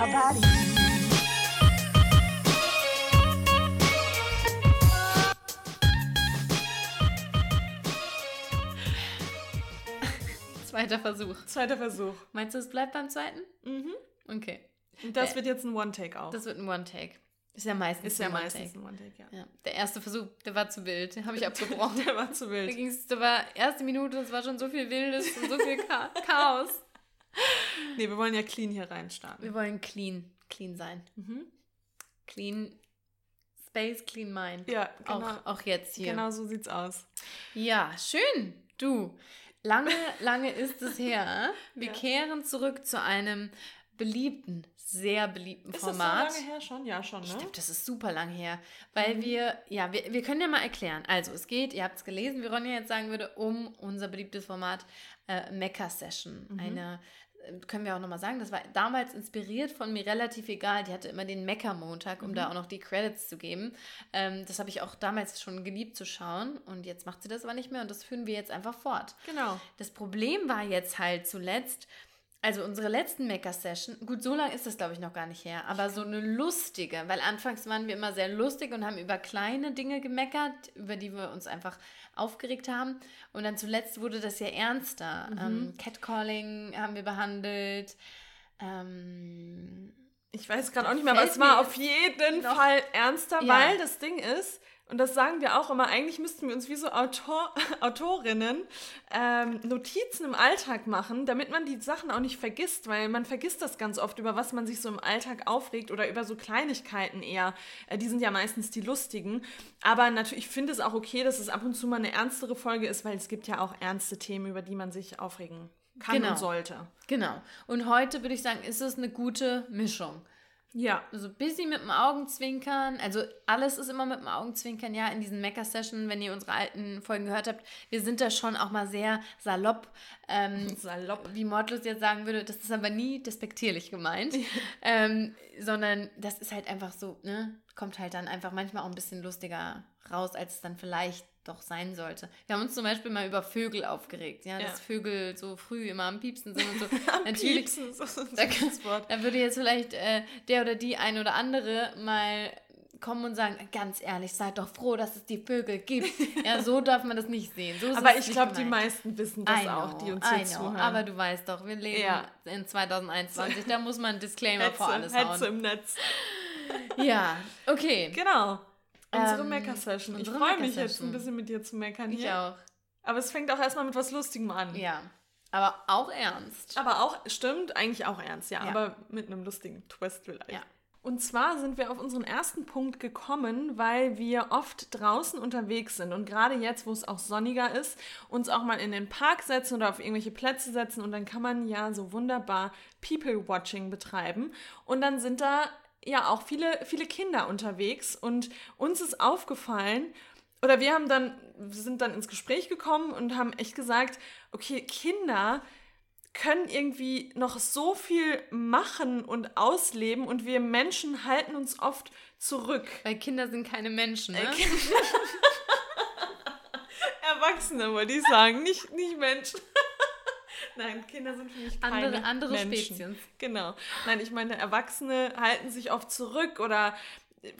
Zweiter Versuch. Zweiter Versuch. Meinst du, es bleibt beim zweiten? Mhm. Okay. Und das Äh, wird jetzt ein One-Take auch. Das wird ein One-Take. Ist ja meistens ist ja ein meistens One-Take. ein One-Take, ja. Ja. Der erste Versuch, der war zu wild. Den habe ich abgebrochen. Der war zu Da wild. ging's, da war erste Minute, es war schon so viel Wildes und so viel Cha Chaos. Nee, wir wollen ja clean hier reinstarten. Wir wollen clean, clean sein. Mhm. Clean Space, clean Mind. Ja, genau. Auch, auch jetzt hier. Genau so sieht's aus. Ja, schön. Du, lange, lange ist es her. Wir Ja. kehren zurück zu einem beliebten, sehr beliebten Ist Format. das so lange her schon? Ja, schon, Ich ne? glaube, das ist super lang her. Weil Mhm. wir, ja, wir, wir können ja mal erklären. Also, es geht, ihr habt es gelesen, wie Ronja jetzt sagen würde, um unser beliebtes Format äh, Mecha Session. Mhm. Eine, können wir auch nochmal sagen, das war damals inspiriert von mir relativ egal. Die hatte immer den Mecha-Montag, um Mhm. da auch noch die Credits zu geben. Ähm, das habe ich auch damals schon geliebt zu schauen. Und jetzt macht sie das aber nicht mehr und das führen wir jetzt einfach fort. Genau. Das Problem war jetzt halt zuletzt, also unsere letzten Maker-Session, gut, so lange ist das glaube ich noch gar nicht her, aber so eine lustige, weil anfangs waren wir immer sehr lustig und haben über kleine Dinge gemeckert, über die wir uns einfach aufgeregt haben. Und dann zuletzt wurde das ja ernster. Ähm, Catcalling haben wir behandelt. Ähm, Ich weiß gerade auch nicht mehr, aber es war auf jeden Fall ernster, Ja. weil das Ding ist, und das sagen wir auch immer, eigentlich müssten wir uns wie so Autor, Autorinnen ähm, Notizen im Alltag machen, damit man die Sachen auch nicht vergisst, weil man vergisst das ganz oft, über was man sich so im Alltag aufregt oder über so Kleinigkeiten eher. Äh, die sind ja meistens die lustigen. Aber natürlich, ich finde es auch okay, dass es ab und zu mal eine ernstere Folge ist, weil es gibt ja auch ernste Themen, über die man sich aufregen kann Genau. und sollte. genau. Und heute würde ich sagen, ist es eine gute Mischung. Ja. so ein bisschen mit dem Augenzwinkern. Also alles ist immer mit dem Augenzwinkern. Ja, in diesen Mecker-Session, wenn ihr unsere alten Folgen gehört habt, wir sind da schon auch mal sehr salopp. Ähm, Salopp. wie Mordlos jetzt sagen würde, das ist aber nie despektierlich gemeint, ähm, sondern das ist halt einfach so, ne, kommt halt dann einfach manchmal auch ein bisschen lustiger raus, als es dann vielleicht doch sein sollte. Wir haben uns zum Beispiel mal über Vögel aufgeregt, ja, dass Ja. Vögel so früh immer am Piepsen sind und so. Natürlich, Piepsen, so, so da, Wort. da würde jetzt vielleicht äh, der oder die ein oder andere mal kommen und sagen, ganz ehrlich, seid doch froh, dass es die Vögel gibt. Ja, so darf man das nicht sehen. So ist Aber ich glaube, die meisten wissen das I auch, die know, uns hier know. zuhören. Aber du weißt doch, wir leben Ja. in 2021, da muss man einen Disclaimer Hetze, vor alles Hetze hauen. im Netz. Ja, okay. Genau. Unsere Ähm, Mecker-Session. Ich freue mich jetzt ein bisschen mit dir zu meckern Ich hier. auch. Aber es fängt auch erstmal mit was Lustigem an. Ja. Aber auch ernst. Aber auch, stimmt, eigentlich auch ernst, ja, Ja. aber mit einem lustigen Twist vielleicht. Ja. Und zwar sind wir auf unseren ersten Punkt gekommen, weil wir oft draußen unterwegs sind und gerade jetzt, wo es auch sonniger ist, uns auch mal in den Park setzen oder auf irgendwelche Plätze setzen und dann kann man ja so wunderbar People-Watching betreiben und dann sind da ja auch viele, viele Kinder unterwegs und uns ist aufgefallen, oder wir haben dann, sind dann ins Gespräch gekommen und haben echt gesagt, okay, Kinder können irgendwie noch so viel machen und ausleben und wir Menschen halten uns oft zurück. Weil Kinder sind keine Menschen, ne? Erwachsene, wollte ich sagen, nicht, nicht Menschen. Nein, Kinder sind für mich keine Andere- andere Menschen. Spezies. Genau. Nein, ich meine, Erwachsene halten sich oft zurück oder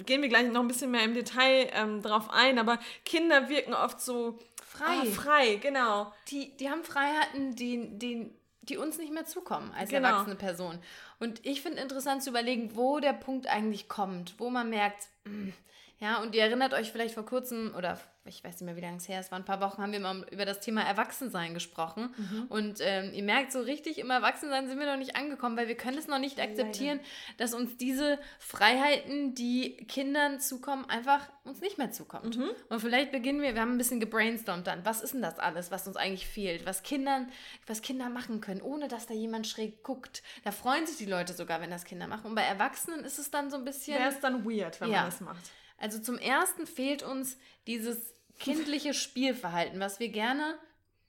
gehen wir gleich noch ein bisschen mehr im Detail ähm, drauf ein, aber Kinder wirken oft so Frei. ah, frei, genau. die, die haben Freiheiten, die, die, die uns nicht mehr zukommen als Genau. erwachsene Person. Und ich finde interessant zu überlegen, wo der Punkt eigentlich kommt, wo man merkt, mm, ja, und ihr erinnert euch vielleicht vor kurzem, oder ich weiß nicht mehr, wie lange es her ist, war ein paar Wochen, haben wir mal über das Thema Erwachsensein gesprochen. Mhm. Und ähm, ihr merkt, so richtig im Erwachsensein sind wir noch nicht angekommen, weil wir können es noch nicht akzeptieren, dass uns diese Freiheiten, die Kindern zukommen, einfach uns nicht mehr zukommt. Mhm. Und vielleicht beginnen wir, wir haben ein bisschen gebrainstormt dann, was ist denn das alles, was uns eigentlich fehlt, was Kindern, was Kinder machen können, ohne dass da jemand schräg guckt. Da freuen sich die Leute sogar, wenn das Kinder machen. Und bei Erwachsenen ist es dann so ein bisschen... Wäre es dann weird, wenn Ja. man das macht. Also zum ersten fehlt uns dieses kindliche Spielverhalten, was wir gerne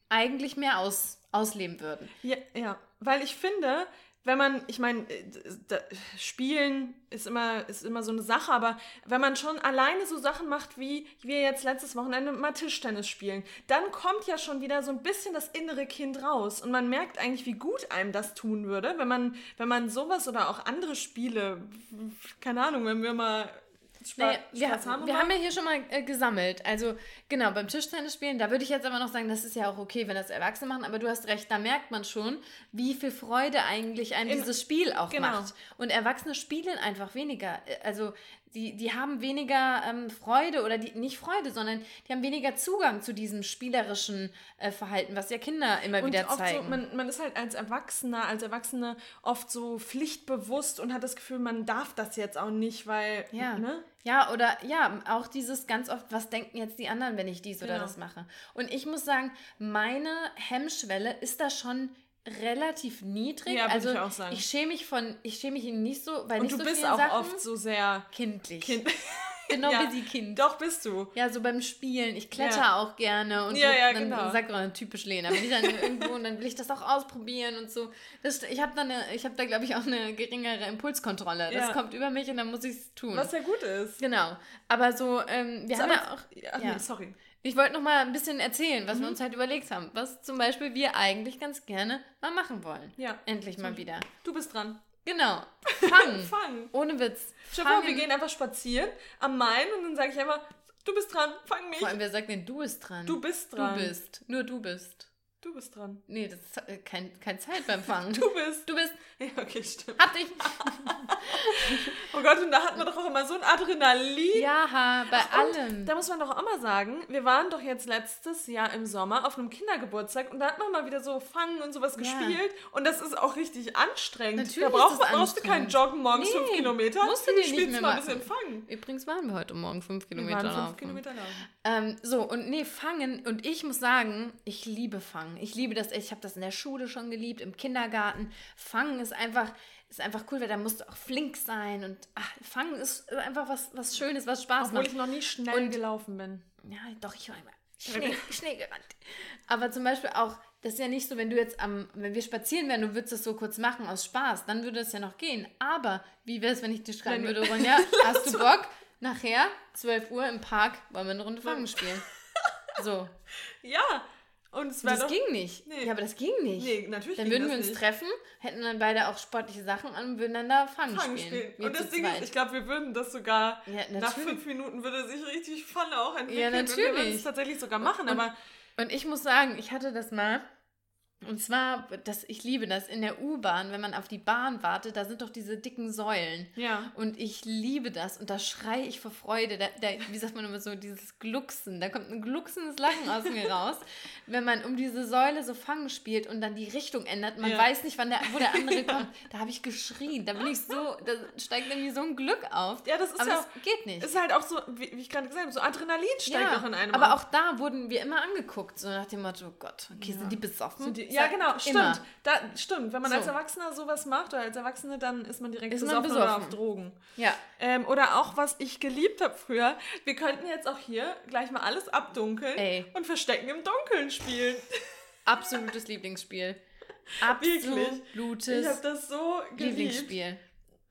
eigentlich mehr aus, ausleben würden. Ja, ja, weil ich finde, wenn man, ich meine, äh, Spielen ist immer, ist immer so eine Sache, aber wenn man schon alleine so Sachen macht, wie wir jetzt letztes Wochenende mal Tischtennis spielen, dann kommt ja schon wieder so ein bisschen das innere Kind raus und man merkt eigentlich, wie gut einem das tun würde, wenn man, wenn man sowas oder auch andere Spiele, keine Ahnung, wenn wir mal Spaß, naja, wir, haben. Wir haben ja hier schon mal äh, gesammelt. Also genau, beim Tischtennis spielen, da würde ich jetzt aber noch sagen, das ist ja auch okay, wenn das Erwachsene machen, aber du hast recht, da merkt man schon, wie viel Freude eigentlich ein dieses Spiel auch genau. macht. Und Erwachsene spielen einfach weniger. Äh, also die, die haben weniger ähm, Freude oder die, nicht Freude, sondern die haben weniger Zugang zu diesem spielerischen äh, Verhalten, was ja Kinder immer und wieder zeigen. So, man, man ist halt als Erwachsener, als Erwachsene oft so pflichtbewusst und hat das Gefühl, man darf das jetzt auch nicht, weil. Ja. Ne? Ja, oder ja, auch dieses ganz oft, was denken jetzt die anderen, wenn ich dies genau. oder das mache. Und ich muss sagen, meine Hemmschwelle ist da schon relativ niedrig. Ja, also ich auch sagen. Ich schäme mich von, ich schäme mich nicht so, weil Und nicht du so bist auch Sachen oft so sehr kindlich. Kind genau ja, wie die Kind. Doch bist du. Ja, so beim Spielen. Ich kletter ja. auch gerne und ja, ja, dann genau. sagt man typisch Lena. Wenn ich dann irgendwo und dann will ich das auch ausprobieren und so. Das, ich habe da eine, ich habe da glaube ich auch eine geringere Impulskontrolle. Das ja. kommt über mich und dann muss ich es tun. Was ja gut ist. Genau. Aber so, ähm, wir so, haben ja auch. Ach, nee, sorry. Ich wollte noch mal ein bisschen erzählen, was mhm. wir uns halt überlegt haben. Was zum Beispiel wir eigentlich ganz gerne mal machen wollen. Ja. Endlich mal wieder. Du bist dran. Genau. Fangen. Fangen. Ohne Witz. Schau mal, wir gehen einfach spazieren am Main und dann sage ich einfach, du bist dran, fang mich. Vor allem, wer sagt denn, du bist dran? Du bist dran. Du bist. Nur du bist. Du bist dran. Nee, das ist äh, kein, keine Zeit beim Fangen. Du bist. Du bist. Ja, okay, stimmt. Hab dich. oh Gott, und da hat man doch auch immer so ein Adrenalin. Ja, bei Ach, allem. Da muss man doch auch mal sagen, wir waren doch jetzt letztes Jahr im Sommer auf einem Kindergeburtstag und da hat man mal wieder so Fangen und sowas ja. gespielt. Und das ist auch richtig anstrengend. Natürlich da brauchst, brauchst du kein Joggen morgens nee, fünf Kilometer. Musst du, du nicht mehr mal ein bisschen Fangen. Übrigens waren wir heute Morgen fünf Kilometer wir waren fünf laufen. Kilometer laufen. Ähm, so, und nee, Fangen. Und ich muss sagen, ich liebe Fangen. Ich liebe das ich habe das in der Schule schon geliebt, im Kindergarten. Fangen ist einfach, ist einfach cool, weil da musst du auch flink sein und ach, Fangen ist einfach was, was Schönes, was Spaß Obwohl macht. Obwohl ich noch nie schnell und, gelaufen bin. Ja, doch, ich war immer schnell, schnell gerannt. Aber zum Beispiel auch, das ist ja nicht so, wenn du jetzt am, wenn wir spazieren wären, du würdest das so kurz machen aus Spaß, dann würde es ja noch gehen. Aber wie wäre es, wenn ich dir schreiben würde, Ronja, hast du Bock? Nachher, 12 Uhr im Park, wollen wir eine Runde Fangen spielen. So. Ja, und es war das doch, ging nicht. Nee. Ja, aber das ging nicht. Nee, natürlich Dann würden wir uns nicht. treffen, hätten dann beide auch sportliche Sachen an und würden dann da Fangen, Fangen spielen. spielen. Und das Ding ist, ich glaube, wir würden das sogar, ja, nach fünf Minuten würde sich richtig Fun auch entwickeln. Ja, natürlich. Und wir würden es tatsächlich sogar machen, und, aber... Und ich muss sagen, ich hatte das mal und zwar, das, ich liebe das, in der U-Bahn, wenn man auf die Bahn wartet, da sind doch diese dicken Säulen. Ja. Und ich liebe das und da schreie ich vor Freude. Da, da, wie sagt man immer so, dieses Glucksen. Da kommt ein glucksendes Lachen aus mir raus, wenn man um diese Säule so Fangen spielt und dann die Richtung ändert. Man ja. weiß nicht, wann der, wo der andere kommt. Da habe ich geschrien. Da bin ich so, da steigt irgendwie so ein Glück auf. Ja, das ist aber ja. Das geht nicht. Ist halt auch so, wie, wie ich gerade gesagt habe, so Adrenalin steigt ja, auch in einem. Aber auf. auch da wurden wir immer angeguckt, so nach dem Motto, oh Gott, okay, ja. sind die besoffen? Sind die, ja, genau, stimmt. Da, stimmt. Wenn man so. als Erwachsener sowas macht oder als Erwachsene, dann ist man direkt ist besoffen, man besoffen. oder auf Drogen. Ja. Ähm, oder auch, was ich geliebt habe früher, wir könnten jetzt auch hier gleich mal alles abdunkeln Ey. und Verstecken im Dunkeln spielen. Absolutes Lieblingsspiel. Absolutes Ich habe das so geliebt. Lieblingsspiel.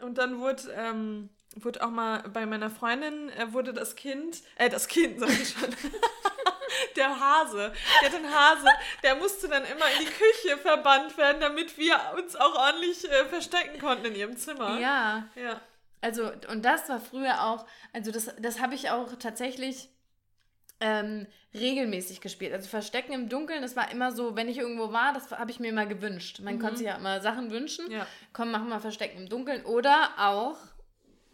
Und dann wurde, ähm, wurde auch mal bei meiner Freundin, äh, wurde das Kind, äh, das Kind, sag ich schon. der Hase, der hat einen Hase, der musste dann immer in die Küche verbannt werden, damit wir uns auch ordentlich äh, verstecken konnten in ihrem Zimmer. Ja. Ja. Also, und das war früher auch, also das, das habe ich auch tatsächlich ähm, regelmäßig gespielt. Also Verstecken im Dunkeln, das war immer so, wenn ich irgendwo war, das habe ich mir immer gewünscht. Man mhm. konnte sich ja immer Sachen wünschen. Ja. Komm, mach mal Verstecken im Dunkeln. Oder auch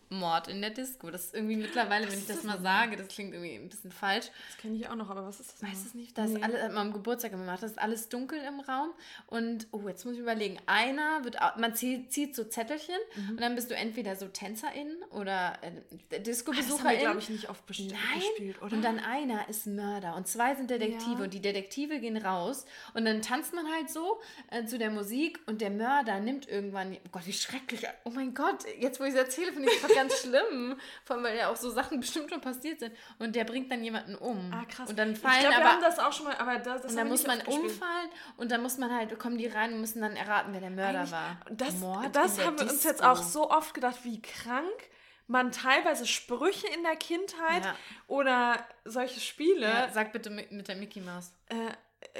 Mord in der Disco. Das ist irgendwie mittlerweile, wenn ich das, das mal sage, das klingt irgendwie ein bisschen falsch. Das kenne ich auch noch, aber was ist das? Weiß es nicht. Das nee. ist alles, hat man am Geburtstag gemacht. Das ist alles dunkel im Raum. Und, oh, jetzt muss ich überlegen. Einer wird, man zieht, zieht so Zettelchen mhm. und dann bist du entweder so TänzerInnen oder äh, Disco-BesucherInnen. Das haben glaube ich, nicht oft Nein. gespielt, oder? Und dann einer ist Mörder und zwei sind Detektive ja. und die Detektive gehen raus und dann tanzt man halt so äh, zu der Musik und der Mörder nimmt irgendwann, oh Gott, wie schrecklich. Oh mein Gott, jetzt wo ich es erzähle, finde ich es ganz schlimm. Vor allem, weil ja auch so Sachen bestimmt schon passiert sind. Und der bringt dann jemanden um. Ah, krass. Und dann ich fallen glaube, wir haben das auch schon mal, aber das, das und dann muss man umfallen und dann muss man halt, kommen die rein und müssen dann erraten, wer der Mörder Eigentlich- war. Das, Mord das haben wir uns jetzt auch so oft gedacht, wie krank man teilweise Sprüche in der Kindheit Ja. oder solche Spiele. Ja, sag bitte mit, der Mickey Maus. Äh,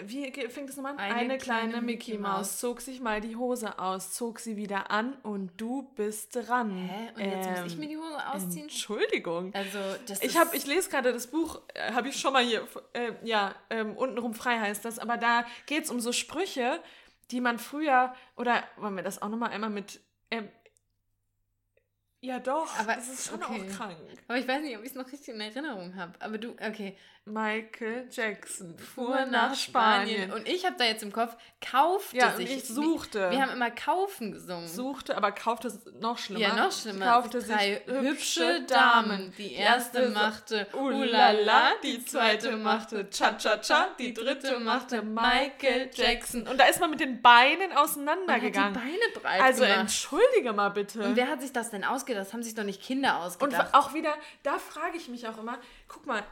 wie fängt es nochmal an? Eine Eine, kleine, kleine Mickey Maus zog sich mal die Hose aus, zog sie wieder an und du bist dran. Hä? Und jetzt muss ich Ähm, mir die Hose ausziehen? Entschuldigung. Also, das Ich, hab, ich lese gerade das Buch, äh, habe ich schon mal hier, äh, ja, ähm, untenrum frei heißt das, aber da geht es um so Sprüche, die man früher, oder wollen wir das auch nochmal einmal mit, ähm, ja doch, Aber- das ist schon okay. auch krank. Aber ich weiß nicht, ob ich es noch richtig in Erinnerung habe. Aber du, okay. Michael Jackson fuhr Fuhr nach Spanien. Und ich habe da jetzt im Kopf, kaufte Ja, und sich. ich suchte. Wir haben immer kaufen gesungen. Suchte, aber kaufte es noch schlimmer. ja, noch schlimmer. Kaufte Drei sich hübsche Damen. Die erste machte Ulala, die zweite machte Cha-Cha-Cha, die dritte machte Michael Jackson. Und da ist man mit den Beinen hat die auseinandergegangen. Beine breit Also gemacht. entschuldige mal bitte. Und wer hat sich das denn ausgedacht? Das haben sich doch nicht Kinder Und ausgedacht. auch wieder, da frage ich mich auch immer, guck mal,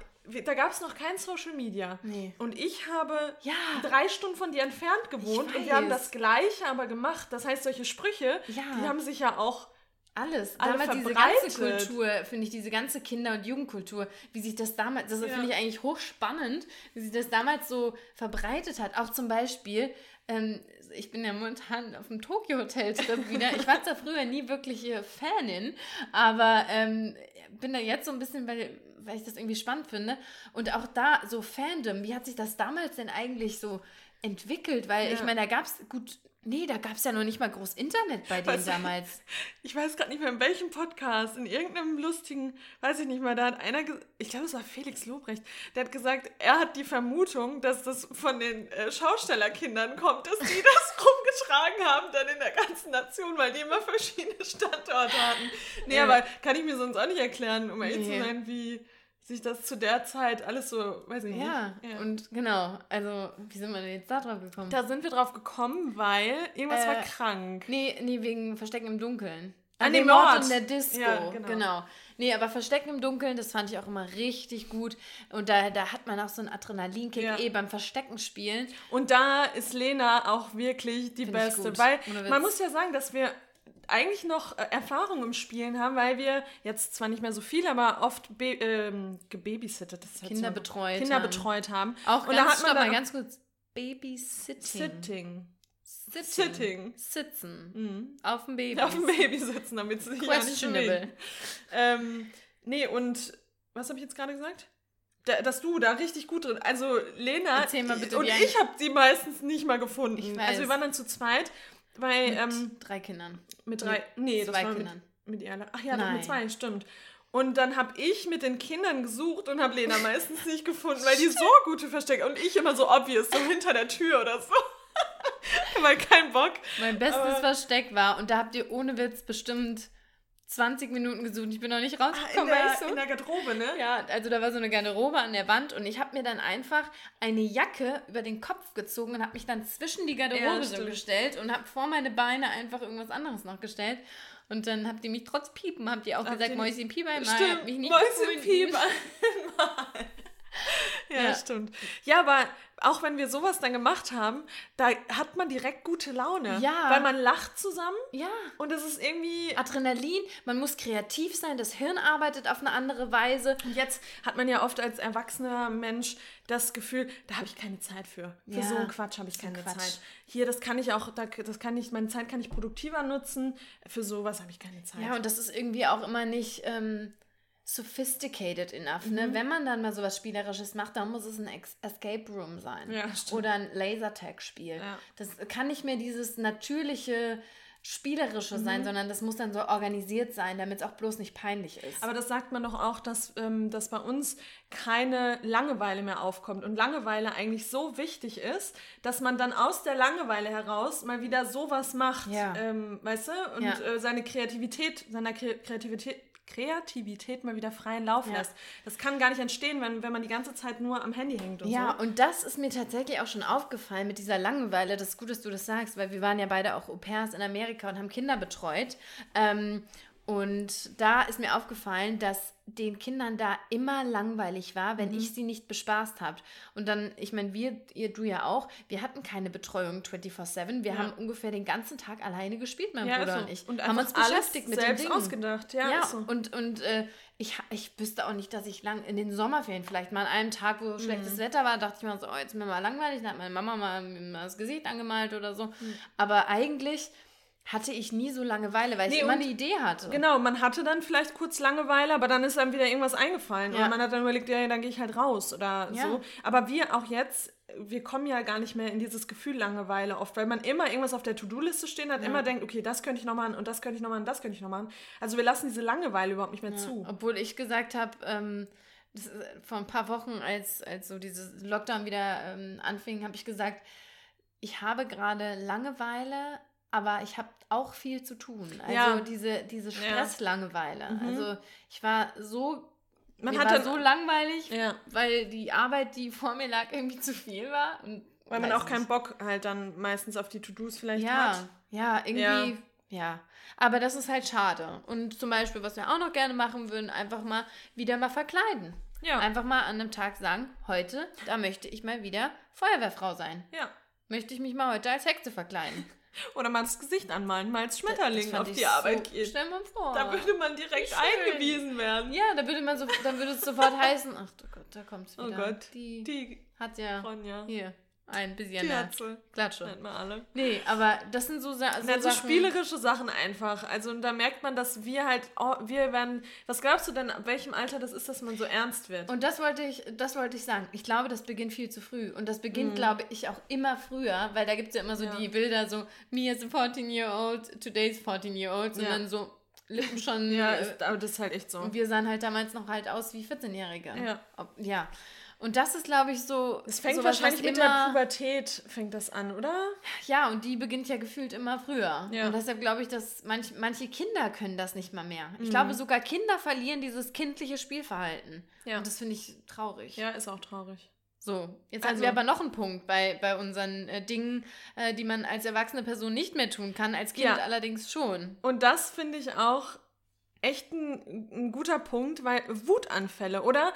da gab es noch kein Social Media. Nee. Und ich habe Ja. drei Stunden von dir entfernt gewohnt und wir haben das Gleiche aber gemacht. Das heißt, solche Sprüche, Ja. die haben sich ja auch Alles. alle Damals diese verbreitet. ganze Kultur, finde ich, diese ganze Kinder- und Jugendkultur, wie sich das damals, das Ja. finde ich eigentlich hochspannend, wie sich das damals so verbreitet hat. Auch zum Beispiel, ähm, ich bin ja momentan auf dem Tokyo Hotel Trip wieder. Ich war zwar früher nie wirkliche Fanin, aber ähm, bin da jetzt so ein bisschen, weil, weil ich das irgendwie spannend finde. Und auch da so Fandom, wie hat sich das damals denn eigentlich so entwickelt? Weil ich Ja. meine, da gab es gut. Nee, da gab es ja noch nicht mal groß Internet bei denen Weißt du, damals. Ich weiß gerade nicht mehr in welchem Podcast, in irgendeinem lustigen, weiß ich nicht mehr, da hat einer, ich glaube es war Felix Lobrecht, der hat gesagt, er hat die Vermutung, dass das von den äh, Schaustellerkindern kommt, dass die das rumgetragen haben dann in der ganzen Nation, weil die immer verschiedene Standorte hatten. Nee, Ja. aber kann ich mir sonst auch nicht erklären, um ehrlich Nee. zu sein, wie sich das zu der Zeit alles so, weiß ich Ja, nicht. und genau, also wie sind wir denn jetzt da drauf gekommen? da sind wir drauf gekommen, weil irgendwas war Äh, krank. nee, nee, wegen Verstecken im Dunkeln. An nee, dem Mord in der Disco. Ja, genau. genau. Nee, aber Verstecken im Dunkeln, das fand ich auch immer richtig gut. Und da, da hat man auch so einen Adrenalinkick Ja. eh beim Verstecken spielen. Und da ist Lena auch wirklich die Find Beste, weil man muss ja sagen, dass wir eigentlich noch äh, Erfahrung im Spielen haben, weil wir jetzt zwar nicht mehr so viel, aber oft be ähm, gebabysittet, das hört Kinder betreut Kinder haben. betreut haben. Auch und ganz, da hat man mal dann ganz kurz. Babysitting. Sitting. Sitting. Sitting. Sitzen. Mhm. Auf dem Baby. Auf dem Baby sitzen, damit sie sich nicht Questionable. bewegen. Ähm, nee, und was habe ich jetzt gerade gesagt? Da, dass du da richtig gut drin. Also Lena mal und ich habe sie meistens nicht mal gefunden. Also wir waren dann zu zweit, weil Mit ähm, drei Kindern. Mit drei. nee, das zwei war mit, Kindern. mit ihr. alle- Ach ja, Nein. mit zwei, stimmt. Und dann habe ich mit den Kindern gesucht und habe Lena meistens nicht gefunden, weil die so gute Verstecke und ich immer so obvious, so hinter der Tür oder so. weil kein Bock. Mein bestes Aber- Versteck war, und da habt ihr ohne Witz bestimmt 20 Minuten gesucht. Ich bin noch nicht Ah, rausgekommen, in, weil ich der, so in der Garderobe, ne? Ja, also da war so eine Garderobe an der Wand und ich habe mir dann einfach eine Jacke über den Kopf gezogen und habe mich dann zwischen die Garderobe Ja, so gestellt und habe vor meine Beine einfach irgendwas anderes noch gestellt. Und dann habt ihr mich trotz Piepen, habt ihr auch Habt gesagt, Mäuschen Pieper mal, Stimmt, mich nicht Mäuschen. Pieper. ja, Ja. stimmt. Ja, aber auch wenn wir sowas dann gemacht haben, da hat man direkt gute Laune. Ja. Weil man lacht zusammen Ja, und es ist irgendwie Adrenalin, man muss kreativ sein, das Hirn arbeitet auf eine andere Weise. Und jetzt hat man ja oft als erwachsener Mensch das Gefühl, da habe ich keine Zeit für. Für Ja, so einen Quatsch habe ich keine Quatsch. Zeit. Hier, das kann ich auch, da- das kann ich, meine Zeit kann ich produktiver nutzen. Für sowas habe ich keine Zeit. Ja, und das ist irgendwie auch immer nicht ähm, sophisticated enough. Ne? Mhm. Wenn man dann mal sowas Spielerisches macht, dann muss es ein Ex Escape Room sein. Ja. Oder ein Lasertag-Spiel. Ja. Das kann nicht mehr dieses natürliche Spielerische sein, Mhm. sondern das muss dann so organisiert sein, damit es auch bloß nicht peinlich ist. Aber das sagt man doch auch, dass, ähm, dass bei uns keine Langeweile mehr aufkommt und Langeweile eigentlich so wichtig ist, dass man dann aus der Langeweile heraus mal wieder sowas macht, Ja. ähm, weißt du, und Ja. äh, seine Kreativität, seiner Kre Kreativität Kreativität mal wieder freien Lauf Ja. lässt. Das kann gar nicht entstehen, wenn, wenn man die ganze Zeit nur am Handy hängt und Ja, so. und das ist mir tatsächlich auch schon aufgefallen mit dieser Langeweile. Das ist gut, dass du das sagst, weil wir waren ja beide auch Au pairs in Amerika und haben Kinder betreut. Ähm, Und da ist mir aufgefallen, dass den Kindern da immer langweilig war, wenn Mhm. ich sie nicht bespaßt habe. Und dann, ich meine, wir, ihr, du ja auch, wir hatten keine Betreuung 24-7. Wir Ja. haben ungefähr den ganzen Tag alleine gespielt, mein Ja, Bruder so. und ich. Und haben uns beschäftigt mit selbst den Dingen. ausgedacht. Ja, Ja, so. und, und äh, ich, ich wüsste auch nicht, dass ich lang in den Sommerferien vielleicht mal an einem Tag, wo Mhm. schlechtes Wetter war, dachte ich mir so, oh, jetzt ist mir mal langweilig, dann hat meine Mama mal, mal das Gesicht angemalt oder so. Mhm. Aber eigentlich hatte ich nie so Langeweile, weil ich Nee, immer und- eine Idee hatte. Genau, man hatte dann vielleicht kurz Langeweile, aber dann ist einem wieder irgendwas eingefallen. Ja. Oder man hat dann überlegt, ja, dann gehe ich halt raus oder Ja. so. Aber wir auch jetzt, wir kommen ja gar nicht mehr in dieses Gefühl Langeweile oft, weil man immer irgendwas auf der To-Do-Liste stehen hat, immer denkt, okay, das könnte ich noch machen und das könnte ich noch machen, das könnte ich noch machen. Also wir lassen diese Langeweile überhaupt nicht mehr zu. Obwohl ich gesagt habe, ähm, äh, vor ein paar Wochen, als, als so dieses Lockdown wieder ähm, anfing, habe ich gesagt, ich habe gerade Langeweile, aber ich habe auch viel zu tun. Also Ja. diese, diese Ja. Stresslangeweile. Mhm. Also ich war so, Man mir hat war dann, so langweilig, ja, weil die Arbeit, die vor mir lag, irgendwie zu viel war. Und weil man auch keinen nicht. Bock halt dann meistens auf die To-Dos vielleicht ja, hat. ja, irgendwie, ja. Aber das ist halt schade. Und zum Beispiel, was wir auch noch gerne machen würden, einfach mal wieder mal verkleiden. Ja, Einfach mal an einem Tag sagen, heute, da möchte ich mal wieder Feuerwehrfrau sein. ja. Möchte ich mich mal heute als Hexe verkleiden. Oder mal das Gesicht anmalen, mal als Schmetterling auf die Arbeit so, geht. Stell mal vor. Da würde man direkt eingewiesen werden. ja, da würde man so, dann würde es sofort heißen, ach du Gott, da kommt es Oh wieder. Gott, Die, Die hat ja Ronja. hier ein bisschen sie. Klatsche. Nennt man alle. Nee, aber das sind so, so Ja, so Sachen. spielerische Sachen einfach. Also und da merkt man, dass wir halt, oh, wir werden, was glaubst du denn, ab welchem Alter das ist, dass man so ernst wird? Und das wollte ich, das wollte ich sagen. Ich glaube, das beginnt viel zu früh. Und das beginnt, Mhm. glaube ich, auch immer früher, weil da gibt es ja immer so Ja. die Bilder, so me as a 14-year-old, today's 14-year-old, und Ja. dann so Lippen schon. ja, äh, ist, aber das ist halt echt so. und wir sahen halt damals noch halt aus wie 14-Jährige. Ja. Ob, ja. Und das ist, glaube ich, so. Es fängt sowas, wahrscheinlich mit der Pubertät, fängt das an, oder? Ja, und die beginnt ja gefühlt immer früher. Ja. Und deshalb glaube ich, dass manch, manche Kinder können das nicht mal mehr. Mhm. Ich glaube, sogar Kinder verlieren dieses kindliche Spielverhalten. Ja. Und das finde ich traurig. Ja, ist auch traurig. So, jetzt Also- haben wir aber noch einen Punkt bei, bei unseren äh, Dingen, äh, die man als erwachsene Person nicht mehr tun kann, als Kind Ja. allerdings schon. Und das finde ich auch echt ein, ein guter Punkt, weil Wutanfälle oder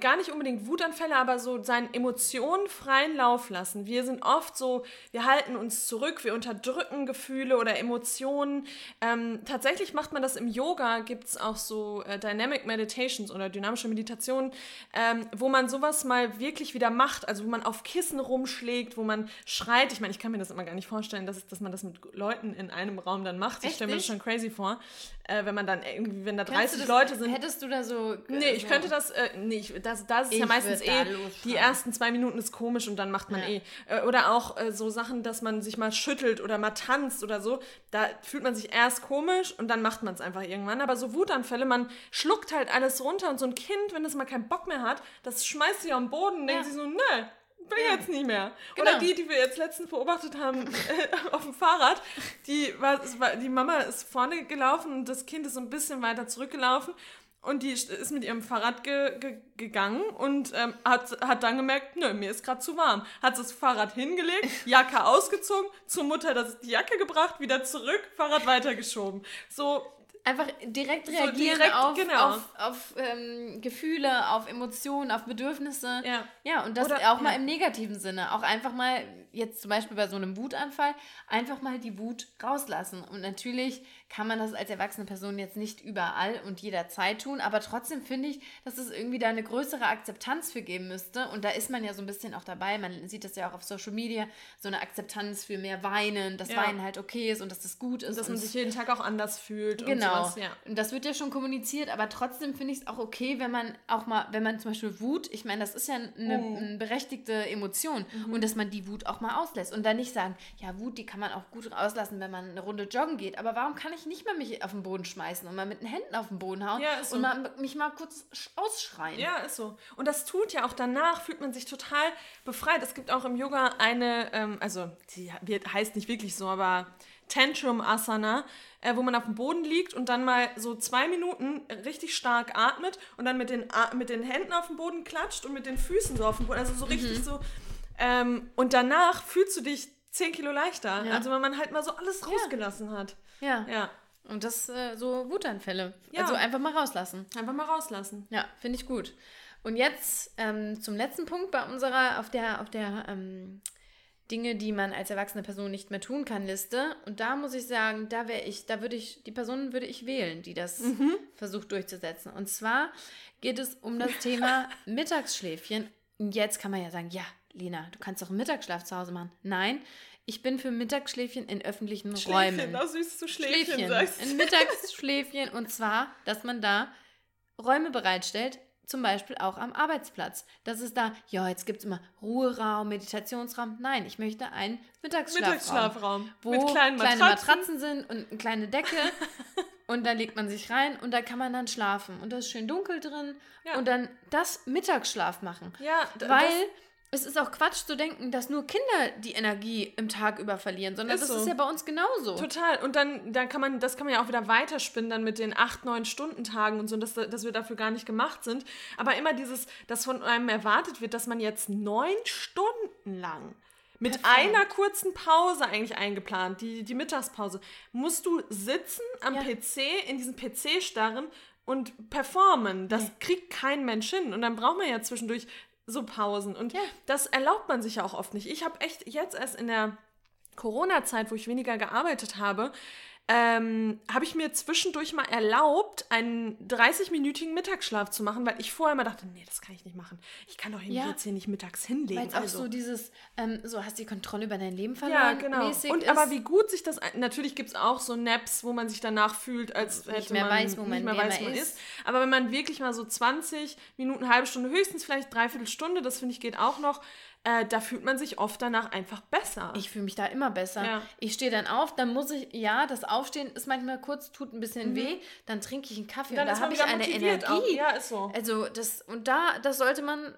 gar nicht unbedingt Wutanfälle, aber so seinen Emotionen freien Lauf lassen. Wir sind oft so, wir halten uns zurück, wir unterdrücken Gefühle oder Emotionen. Ähm, tatsächlich macht man das im Yoga, gibt es auch so äh, Dynamic Meditations oder dynamische Meditationen, ähm, wo man sowas mal wirklich wieder macht, also wo man auf Kissen rumschlägt, wo man schreit. Ich meine, ich kann mir das immer gar nicht vorstellen, dass, dass man das mit Leuten in einem Raum dann macht. ich stelle mir das schon crazy vor, äh, wenn man dann irgendwie, wenn da Kannst du 30 das, Leute sind. Hättest du da so. Nee, ich so- könnte das, äh, nee, ich, das, das ist ja meistens eh, die ersten zwei Minuten ist komisch und dann macht man Ja. eh. Äh, oder auch äh, so Sachen, dass man sich mal schüttelt oder mal tanzt oder so, da fühlt man sich erst komisch und dann macht man es einfach irgendwann. Aber so Wutanfälle, man schluckt halt alles runter und so ein Kind, wenn es mal keinen Bock mehr hat, das schmeißt sich den Boden und denkt Ja. sich so, nö, will Ja. jetzt nicht mehr. Genau. Oder die, die wir jetzt letztens beobachtet haben äh, auf dem Fahrrad, die, war, die Mama ist vorne gelaufen und das Kind ist so ein bisschen weiter zurückgelaufen und die ist mit ihrem Fahrrad ge ge gegangen und ähm, hat, hat dann gemerkt, nö, mir ist gerade zu warm. Hat das Fahrrad hingelegt, Jacke ausgezogen, zur Mutter das, die Jacke gebracht, wieder zurück, Fahrrad weitergeschoben. So, Einfach direkt So reagieren direkt, auf, genau. auf, auf ähm, Gefühle, auf Emotionen, auf Bedürfnisse. ja. Ja, und das Oder- auch mal ja. im negativen Sinne. Auch einfach mal, jetzt zum Beispiel bei so einem Wutanfall, einfach mal die Wut rauslassen. Und natürlich kann man das als erwachsene Person jetzt nicht überall und jederzeit tun, aber trotzdem finde ich, dass es irgendwie da eine größere Akzeptanz für geben müsste. Und da ist man ja so ein bisschen auch dabei. Man sieht das ja auch auf Social Media, so eine Akzeptanz für mehr Weinen, dass Ja. Weinen halt okay ist und dass das gut ist. Dass und man sich jeden Tag auch anders fühlt. Und Genau. sowas, ja. Und das wird ja schon kommuniziert, aber trotzdem finde ich es auch okay, wenn man auch mal, wenn man zum Beispiel Wut, ich meine, das ist ja eine, Mhm. eine berechtigte Emotion und dass man die Wut auch mal auslässt und dann nicht sagen, ja, Wut, die kann man auch gut auslassen, wenn man eine Runde joggen geht, aber warum kann ich nicht mal mich auf den Boden schmeißen und mal mit den Händen auf den Boden hauen Ja, so. und mal, mich mal kurz sch- ausschreien? Ja, ist so. Und das tut ja auch danach, fühlt man sich total befreit. Es gibt auch im Yoga eine, ähm, also die wird- heißt nicht wirklich so, aber Tantrum Asana, äh, wo man auf dem Boden liegt und dann mal so zwei Minuten richtig stark atmet und dann mit den, mit den Händen auf dem Boden klatscht und mit den Füßen so auf dem Boden, also so richtig Mhm. so. Ähm, und danach fühlst du dich zehn Kilo leichter. Ja. Also wenn man halt mal so alles rausgelassen hat. Ja. Ja. Und das äh, so Wutanfälle. Ja. Also einfach mal rauslassen. Einfach mal rauslassen. Ja, finde ich gut. Und jetzt ähm, zum letzten Punkt bei unserer, auf der, auf der ähm, Dinge, die man als erwachsene Person nicht mehr tun kann, Liste. Und da muss ich sagen, da wäre ich, da würde ich, die Person würde ich wählen, die das versucht durchzusetzen. Und zwar geht es um das Thema Mittagsschläfchen. Und jetzt kann man ja sagen, ja, Lena, du kannst doch Mittagsschlaf zu Hause machen. Nein, ich bin für Mittagsschläfchen in öffentlichen Räumen. auch süß zu Schläfchen, Schläfchen, sagst. ein Mittagsschläfchen und zwar, dass man da Räume bereitstellt, zum Beispiel auch am Arbeitsplatz. Das ist da, ja, jetzt gibt es immer Ruheraum, Meditationsraum. Nein, ich möchte einen Mittagsschlafraum, Mittagsschlafraum. wo mit kleinen kleine Matratzen. Matratzen sind und eine kleine Decke. und da legt man sich rein und da kann man dann schlafen. Und da ist schön dunkel drin. Ja. Und dann das Mittagsschlaf machen. Ja, Weil das- es ist auch Quatsch zu denken, dass nur Kinder die Energie im Tag über verlieren, sondern Ist das so. ist ja bei uns genauso. Total. Und dann, dann kann man, das kann man ja auch wieder weiterspinnen dann mit den acht, neun Stunden Tagen und so, dass, dass wir dafür gar nicht gemacht sind. Aber immer dieses, dass von einem erwartet wird, dass man jetzt neun Stunden lang mit Perfekt. einer kurzen Pause eigentlich eingeplant, die, die Mittagspause, musst du sitzen am Ja. PC, in diesem PC starren und performen. Das kriegt kein Mensch hin. Und dann braucht man ja zwischendurch so Pausen. Und Ja. das erlaubt man sich ja auch oft nicht. Ich habe echt jetzt erst in der Corona-Zeit, wo ich weniger gearbeitet habe, ähm, habe ich mir zwischendurch mal erlaubt, einen 30-minütigen Mittagsschlaf zu machen, weil ich vorher mal dachte, nee, das kann ich nicht machen. Ich kann doch irgendwie Ja. jetzt hier nicht mittags Weil hinlegen. es auch also. so dieses, ähm, so hast die Kontrolle über dein Leben verloren. ja, genau. Und ist. aber wie gut sich das, natürlich gibt es auch so Naps, wo man sich danach fühlt, als Nicht hätte mehr man weiß, man- nicht mehr weiß, wo man ist. ist. Aber wenn man wirklich mal so 20 Minuten, halbe Stunde, höchstens vielleicht dreiviertel Stunde, das finde ich geht auch noch, äh, da fühlt man sich oft danach einfach besser. Ich fühle mich da immer besser. Ja. Ich stehe dann auf, dann muss ich, ja, das Aufstehen ist manchmal kurz, tut ein bisschen weh, dann trinke ich einen Kaffee Mhm. Dann und ist da habe ich eine Energie. auch. Ja, ist so. Also das, und da, das sollte man,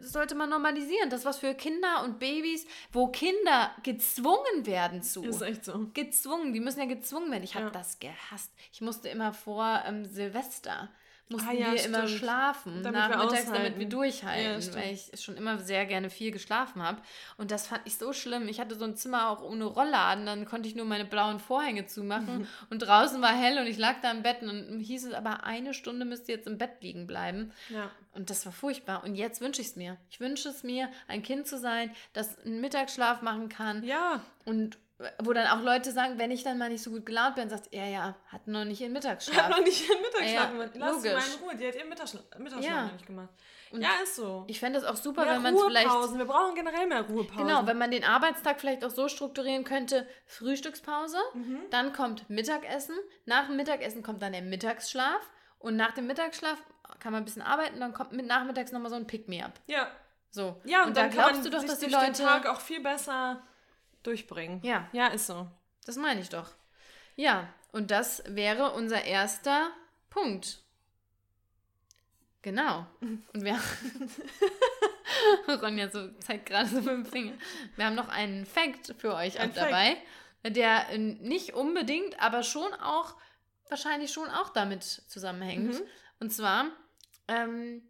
sollte man normalisieren. Das was für Kinder und Babys, wo Kinder gezwungen werden zu. Ist echt so. gezwungen, die müssen ja gezwungen werden. Ich habe Ja. das gehasst. Ich musste immer vor ähm, Silvester, mussten Ah ja, wir immer stimmt. schlafen, Damit wir nachmittags, damit aushalten. wir durchhalten, Ja, weil ich schon immer sehr gerne viel geschlafen habe. Und das fand ich so schlimm. Ich hatte so ein Zimmer auch ohne Rollladen, dann konnte ich nur meine blauen Vorhänge zumachen und draußen war hell und ich lag da im Bett und dann hieß es aber, eine Stunde müsst ihr jetzt im Bett liegen bleiben. Ja. Und das war furchtbar. Und jetzt wünsche ich es mir. Ich wünsche es mir, ein Kind zu sein, das einen Mittagsschlaf machen kann, Ja, und wo dann auch Leute sagen, wenn ich dann mal nicht so gut gelaunt bin, sagst ja, ja, hat noch nicht ihren Mittagsschlaf. noch nicht ihren Mittagsschlaf Ja, gemacht. Lass sie mal in Ruhe. Die hat ihren Mittagsschlaf, Mittagsschlaf Ja. noch nicht gemacht. Und ja, ist so. Ich fände es auch super, mehr wenn man es vielleicht. Ruhepausen. Wir brauchen generell mehr Ruhepausen. Genau, wenn man den Arbeitstag vielleicht auch so strukturieren könnte: Frühstückspause, Mhm. dann kommt Mittagessen, nach dem Mittagessen kommt dann der Mittagsschlaf und nach dem Mittagsschlaf kann man ein bisschen arbeiten, dann kommt mit nachmittags nochmal so ein Pick-me-up. ja. So. ja, und, und dann da kann glaubst du doch, dass die Leute. den Tag auch viel besser durchbringen. Ja. Ja, ist so. Das meine ich doch. Ja, und das wäre unser erster Punkt. Genau. Und wir. Ronja so, zeigt gerade so mit dem Finger. Wir haben noch einen Fact für euch Ein auch dabei, der äh, nicht unbedingt, aber schon auch, wahrscheinlich schon auch damit zusammenhängt. Mhm. Und zwar, ähm,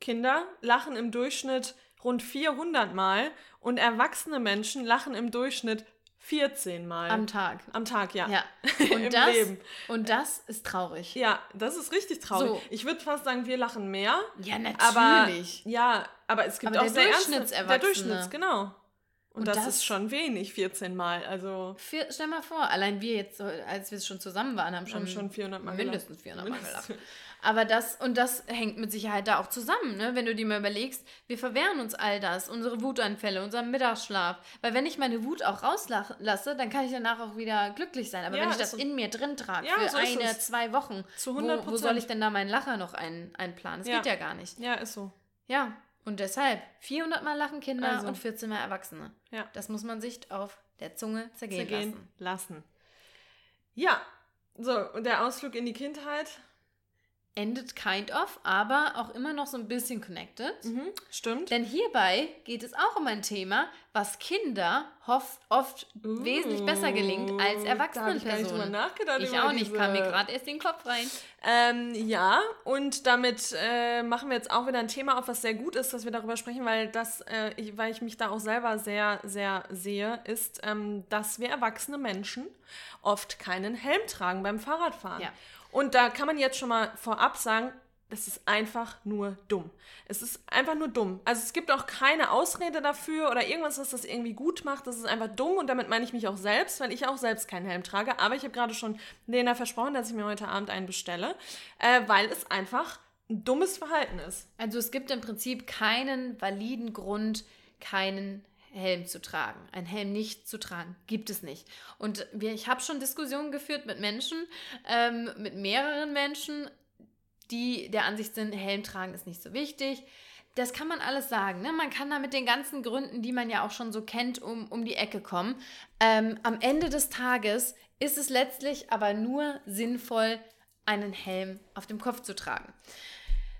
Kinder lachen im Durchschnitt rund 400 Mal und erwachsene Menschen lachen im Durchschnitt 14 Mal. am Tag. Am Tag, ja. Ja. Im Und das, Leben. und das ist traurig. Ja, das ist richtig traurig. So. Ich würde fast sagen, wir lachen mehr. Ja, Aber natürlich. ja, aber es gibt Aber auch der sehr Durchschnittserwachsene. Der Durchschnitts, genau. Und, Und das, das- ist schon wenig, 14 Mal. Also Vier, stell mal vor, allein wir jetzt, als wir schon zusammen waren, haben schon, haben schon 400 Mal mindestens gelacht. 400 Mal gelacht. Aber das, und das hängt mit Sicherheit da auch zusammen, ne? wenn du dir mal überlegst, wir verwehren uns all das, unsere Wutanfälle, unseren Mittagsschlaf. Weil wenn ich meine Wut auch rauslasse, dann kann ich danach auch wieder glücklich sein. Aber Ja, wenn ich das so. in mir drin trage, Ja, für so eine, zwei Wochen, Zu wo, 100 wo soll ich denn da meinen Lacher noch ein, einplanen? Das Ja. geht ja gar nicht. Ja, ist so. Ja, und deshalb 400 Mal lachen Kinder Also. und 14 Mal Erwachsene. Ja. Das muss man sich auf der Zunge zergehen, Zergehen lassen. lassen. Ja, so, und der Ausflug in die Kindheit. Endet kind of, aber auch immer noch so ein bisschen connected. Mhm, stimmt. Denn hierbei geht es auch um ein Thema, was Kinder oft, oft uh, wesentlich besser gelingt als Erwachsenenpersonen. Ich, ich auch nicht, kam mir gerade erst in den Kopf rein. Ähm, ja, und damit äh, machen wir jetzt auch wieder ein Thema auf, was sehr gut ist, dass wir darüber sprechen, weil das, äh, ich, weil ich mich da auch selber sehr, sehr sehe, ist, ähm, dass wir erwachsene Menschen oft keinen Helm tragen beim Fahrradfahren. Ja. Und da kann man jetzt schon mal vorab sagen, das ist einfach nur dumm. Es ist einfach nur dumm. Also es gibt auch keine Ausrede dafür oder irgendwas, was das irgendwie gut macht. Das ist einfach dumm und damit meine ich mich auch selbst, weil ich auch selbst keinen Helm trage. Aber ich habe gerade schon Lena versprochen, dass ich mir heute Abend einen bestelle, äh, weil es einfach ein dummes Verhalten ist. Also es gibt im Prinzip keinen validen Grund, keinen Helm zu tragen, einen Helm nicht zu tragen, gibt es nicht. Und wir, ich habe schon Diskussionen geführt mit Menschen, ähm, mit mehreren Menschen, die der Ansicht sind, Helm tragen ist nicht so wichtig. Das kann man alles sagen. Ne? Man kann da mit den ganzen Gründen, die man ja auch schon so kennt, um, um die Ecke kommen. Ähm, am Ende des Tages ist es letztlich aber nur sinnvoll, einen Helm auf dem Kopf zu tragen.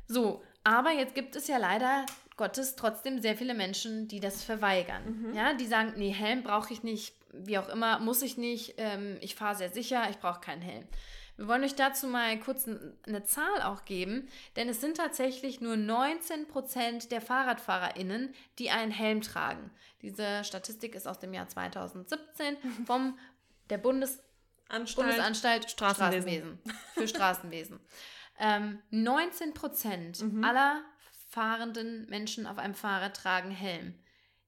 So, aber jetzt gibt es ja leider Gottes trotzdem sehr viele Menschen, die das verweigern. Mhm. Ja, die sagen, nee, Helm brauche ich nicht, wie auch immer, muss ich nicht, ähm, ich fahre sehr sicher, ich brauche keinen Helm. Wir wollen euch dazu mal kurz eine Zahl auch geben, denn es sind tatsächlich nur 19% der FahrradfahrerInnen, die einen Helm tragen. Diese Statistik ist aus dem Jahr 2017 vom der Bundes Anstalt, Bundesanstalt Straßenwesen. Straßenwesen für Straßenwesen. ähm, 19% mhm. aller fahrenden Menschen auf einem Fahrrad tragen Helm.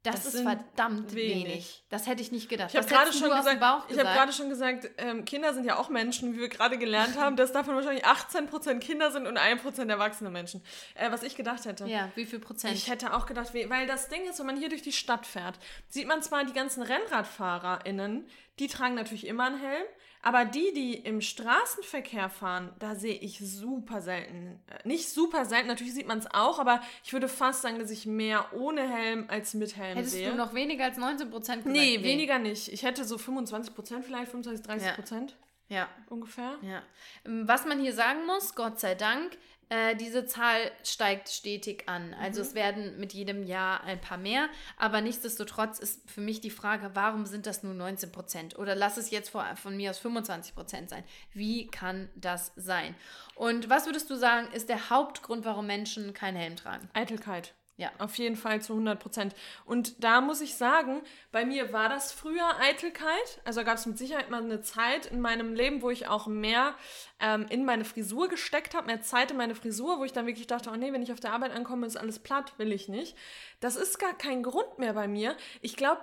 Das, das ist verdammt wenig. wenig. Das hätte ich nicht gedacht. Ich habe gerade schon gesagt, ich gerade schon gesagt, ähm, Kinder sind ja auch Menschen, wie wir gerade gelernt haben, dass davon wahrscheinlich 18% Kinder sind und 1% erwachsene Menschen. Äh, was ich gedacht hätte. Ja, wie viel Prozent? Ich hätte auch gedacht, weil das Ding ist, wenn man hier durch die Stadt fährt, sieht man zwar die ganzen RennradfahrerInnen, die tragen natürlich immer einen Helm, aber die, die im Straßenverkehr fahren, da sehe ich super selten. Äh, nicht super selten, natürlich sieht man es auch, aber ich würde fast sagen, dass ich mehr ohne Helm als mit Helm Hättest sehe. Hättest du noch weniger als 19 Prozent gesagt? Nee, nee, weniger nicht. Ich hätte so 25 Prozent vielleicht, 25, 30 Prozent. Ja. ja. Ungefähr. Ja. Ähm, was man hier sagen muss, Gott sei Dank, äh, diese Zahl steigt stetig an. Also mhm. es werden mit jedem Jahr ein paar mehr, aber nichtsdestotrotz ist für mich die Frage, warum sind das nur 19 Prozent? Oder lass es jetzt vor, von mir aus 25 Prozent sein. Wie kann das sein? Und was würdest du sagen, ist der Hauptgrund, warum Menschen keinen Helm tragen? Eitelkeit. Ja. Auf jeden Fall zu 100 Prozent. Und da muss ich sagen, bei mir war das früher Eitelkeit. Also gab es mit Sicherheit mal eine Zeit in meinem Leben, wo ich auch mehr ähm, in meine Frisur gesteckt habe, mehr Zeit in meine Frisur, wo ich dann wirklich dachte, oh nee, wenn ich auf der Arbeit ankomme, ist alles platt, will ich nicht. Das ist gar kein Grund mehr bei mir. Ich glaube,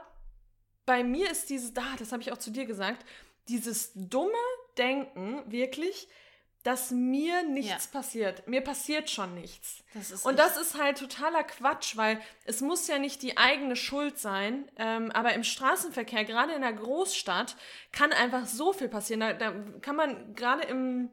bei mir ist dieses, da, das habe ich auch zu dir gesagt, dieses dumme Denken wirklich, dass mir nichts ja. passiert. Mir passiert schon nichts. Das und das ist halt totaler Quatsch, weil es muss ja nicht die eigene Schuld sein, ähm, aber im Straßenverkehr, gerade in der Großstadt, kann einfach so viel passieren. Da, da kann man gerade im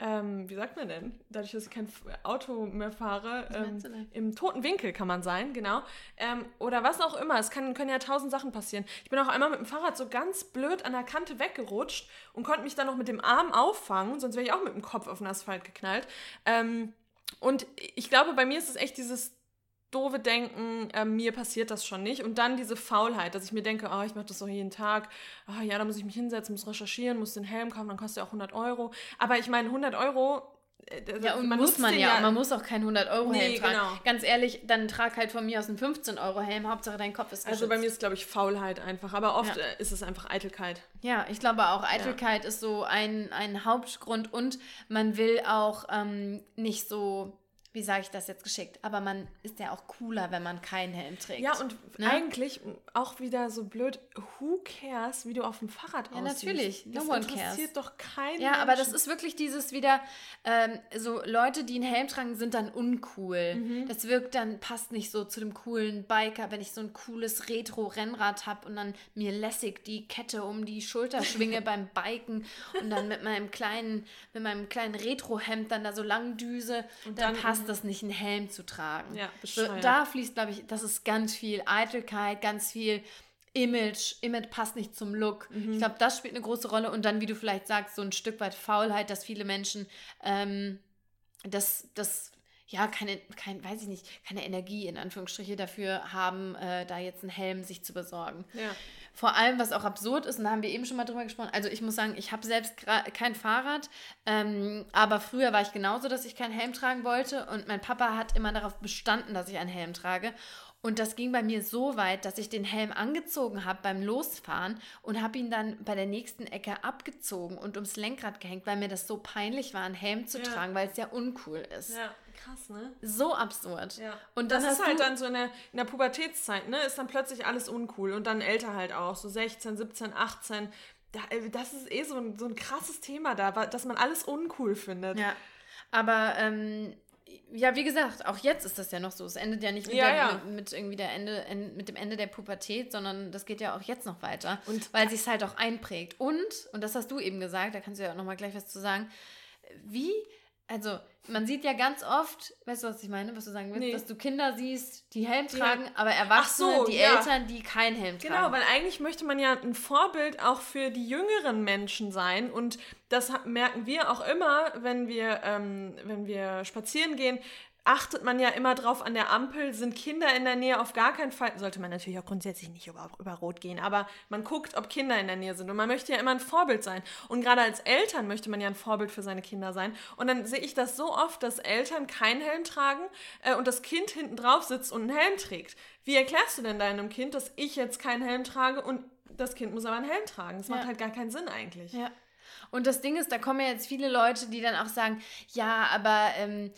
ähm, wie sagt man denn? Dadurch, dass ich kein Auto mehr fahre, ähm, im toten Winkel kann man sein, genau. Ähm, oder was auch immer. Es kann, können ja tausend Sachen passieren. Ich bin auch einmal mit dem Fahrrad so ganz blöd an der Kante weggerutscht und konnte mich dann noch mit dem Arm auffangen, sonst wäre ich auch mit dem Kopf auf den Asphalt geknallt. Ähm, und ich glaube, bei mir ist es echt dieses doofe Denken, äh, mir passiert das schon nicht. Und dann diese Faulheit, dass ich mir denke, oh, ich mache das doch jeden Tag. Oh, ja, da muss ich mich hinsetzen, muss recherchieren, muss den Helm kaufen, dann kostet er auch 100 Euro. Aber ich meine, 100 Euro äh, ja, und man muss man ja, ja, man muss auch keinen 100-Euro-Helm nee, tragen. Genau. Ganz ehrlich, dann trag halt von mir aus einen 15-Euro-Helm, Hauptsache dein Kopf ist geschützt. Also bei mir ist, glaube ich, Faulheit einfach, aber oft ja. Äh, ist es einfach Eitelkeit. Ja, ich glaube auch, Eitelkeit ja. ist so ein, ein Hauptgrund und man will auch ähm, nicht so wie sage ich das jetzt geschickt, aber man ist ja auch cooler, wenn man keinen Helm trägt. Ja, und ne? eigentlich auch wieder so blöd, who cares, wie du auf dem Fahrrad ja, aussiehst. Ja, natürlich, no das one interessiert cares. doch keinen Ja, Menschen. aber das ist wirklich dieses wieder, ähm, so Leute, die einen Helm tragen, sind dann uncool. Mhm. Das wirkt dann, passt nicht so zu dem coolen Biker, wenn ich so ein cooles Retro-Rennrad habe und dann mir lässig die Kette um die Schulter schwinge beim Biken und dann mit meinem kleinen, mit meinem kleinen Retro-Hemd dann da so lang düse, und dann, dann passt das nicht, einen Helm zu tragen. Ja, so, da fließt, glaube ich, das ist ganz viel Eitelkeit, ganz viel Image. Image passt nicht zum Look. Mhm. Ich glaube, das spielt eine große Rolle. Und dann, wie du vielleicht sagst, so ein Stück weit Faulheit, dass viele Menschen ähm, das, das ja, keine, kein, weiß ich nicht, keine Energie in Anführungsstriche dafür haben, äh, da jetzt einen Helm sich zu besorgen. Ja. Vor allem, was auch absurd ist, und da haben wir eben schon mal drüber gesprochen, also ich muss sagen, ich habe selbst kein Fahrrad, ähm, aber früher war ich genauso, dass ich keinen Helm tragen wollte und mein Papa hat immer darauf bestanden, dass ich einen Helm trage. Und das ging bei mir so weit, dass ich den Helm angezogen habe beim Losfahren und habe ihn dann bei der nächsten Ecke abgezogen und ums Lenkrad gehängt, weil mir das so peinlich war, einen Helm zu ja. tragen, weil es ja uncool ist. Ja, krass, ne? So absurd. Ja. Und das ist halt dann so in der, in der Pubertätszeit, ne? Ist dann plötzlich alles uncool und dann älter halt auch, so 16, 17, 18. Da, äh, das ist eh so ein, so ein krasses Thema da, dass man alles uncool findet. Ja. Aber ähm, ja, wie gesagt, auch jetzt ist das ja noch so. Es endet ja nicht mit, ja, der, ja. Mit, mit, irgendwie der Ende, mit dem Ende der Pubertät, sondern das geht ja auch jetzt noch weiter, und weil sich es halt auch einprägt. Und, und das hast du eben gesagt, da kannst du ja auch noch mal gleich was zu sagen, wie also man sieht ja ganz oft, weißt du, was ich meine, was du sagen willst, nee. dass du Kinder siehst, die Helm tragen, ja. aber Erwachsene, so, die ja. Eltern, die kein Helm genau, tragen. Genau, weil eigentlich möchte man ja ein Vorbild auch für die jüngeren Menschen sein und das merken wir auch immer, wenn wir, ähm, wenn wir spazieren gehen, achtet man ja immer drauf an der Ampel, sind Kinder in der Nähe auf gar keinen Fall, sollte man natürlich auch grundsätzlich nicht über, über Rot gehen, aber man guckt, ob Kinder in der Nähe sind und man möchte ja immer ein Vorbild sein. Und gerade als Eltern möchte man ja ein Vorbild für seine Kinder sein. Und dann sehe ich das so oft, dass Eltern keinen Helm tragen äh, und das Kind hinten drauf sitzt und einen Helm trägt. Wie erklärst du denn deinem Kind, dass ich jetzt keinen Helm trage und das Kind muss aber einen Helm tragen? Das macht halt gar keinen Sinn eigentlich. Ja. Und das Ding ist, da kommen ja jetzt viele Leute, die dann auch sagen, ja, aber ähm,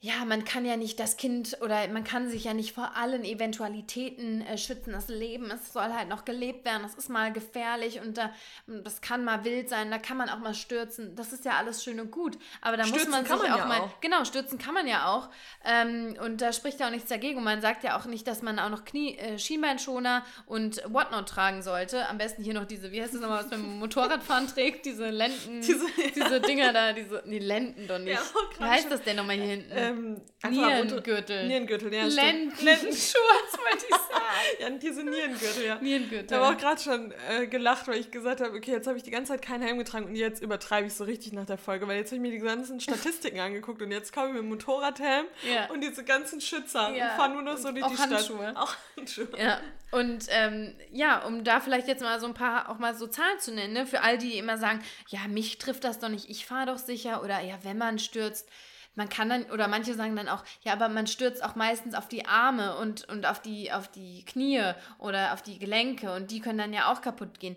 ja, man kann ja nicht das Kind oder man kann sich ja nicht vor allen Eventualitäten äh, schützen. Das Leben, es soll halt noch gelebt werden. Das ist mal gefährlich und äh, das kann mal wild sein. Da kann man auch mal stürzen. Das ist ja alles schön und gut. Aber da stürzen muss man sich man auch ja mal. Auch. Genau, stürzen kann man ja auch. Ähm, und da spricht ja auch nichts dagegen. Und man sagt ja auch nicht, dass man auch noch Knie, äh, Schienbeinschoner und Whatnot tragen sollte. Am besten hier noch diese, wie heißt das nochmal, was man mit Motorradfahren trägt? Diese Lenden, diese, diese Dinger da, diese, die Lenden doch nicht. Ja, wie heißt das denn nochmal hier hinten? Ähm, ähm, Nierengürtel. Nierengürtel, ja. Lenden Lendenschuhe, wollte ich sagen. ja, diese Nierengürtel, ja. Nierengürtel. Ich habe auch gerade schon äh, gelacht, weil ich gesagt habe, okay, jetzt habe ich die ganze Zeit keinen Helm getragen und jetzt übertreibe ich so richtig nach der Folge, weil jetzt habe ich mir die ganzen Statistiken angeguckt und jetzt komme ich mit dem Motorradhelm ja. und diese ganzen Schützer ja. und fahre nur noch so durch die Handschuhe. Stadt. Auch Handschuhe. Ja, und ähm, ja, um da vielleicht jetzt mal so ein paar auch mal so Zahlen zu nennen, ne? für all die, die immer sagen, ja, mich trifft das doch nicht, ich fahre doch sicher oder ja, wenn man stürzt, man kann dann, oder manche sagen dann auch, ja, aber man stürzt auch meistens auf die Arme und, und auf, die, auf die Knie oder auf die Gelenke und die können dann ja auch kaputt gehen.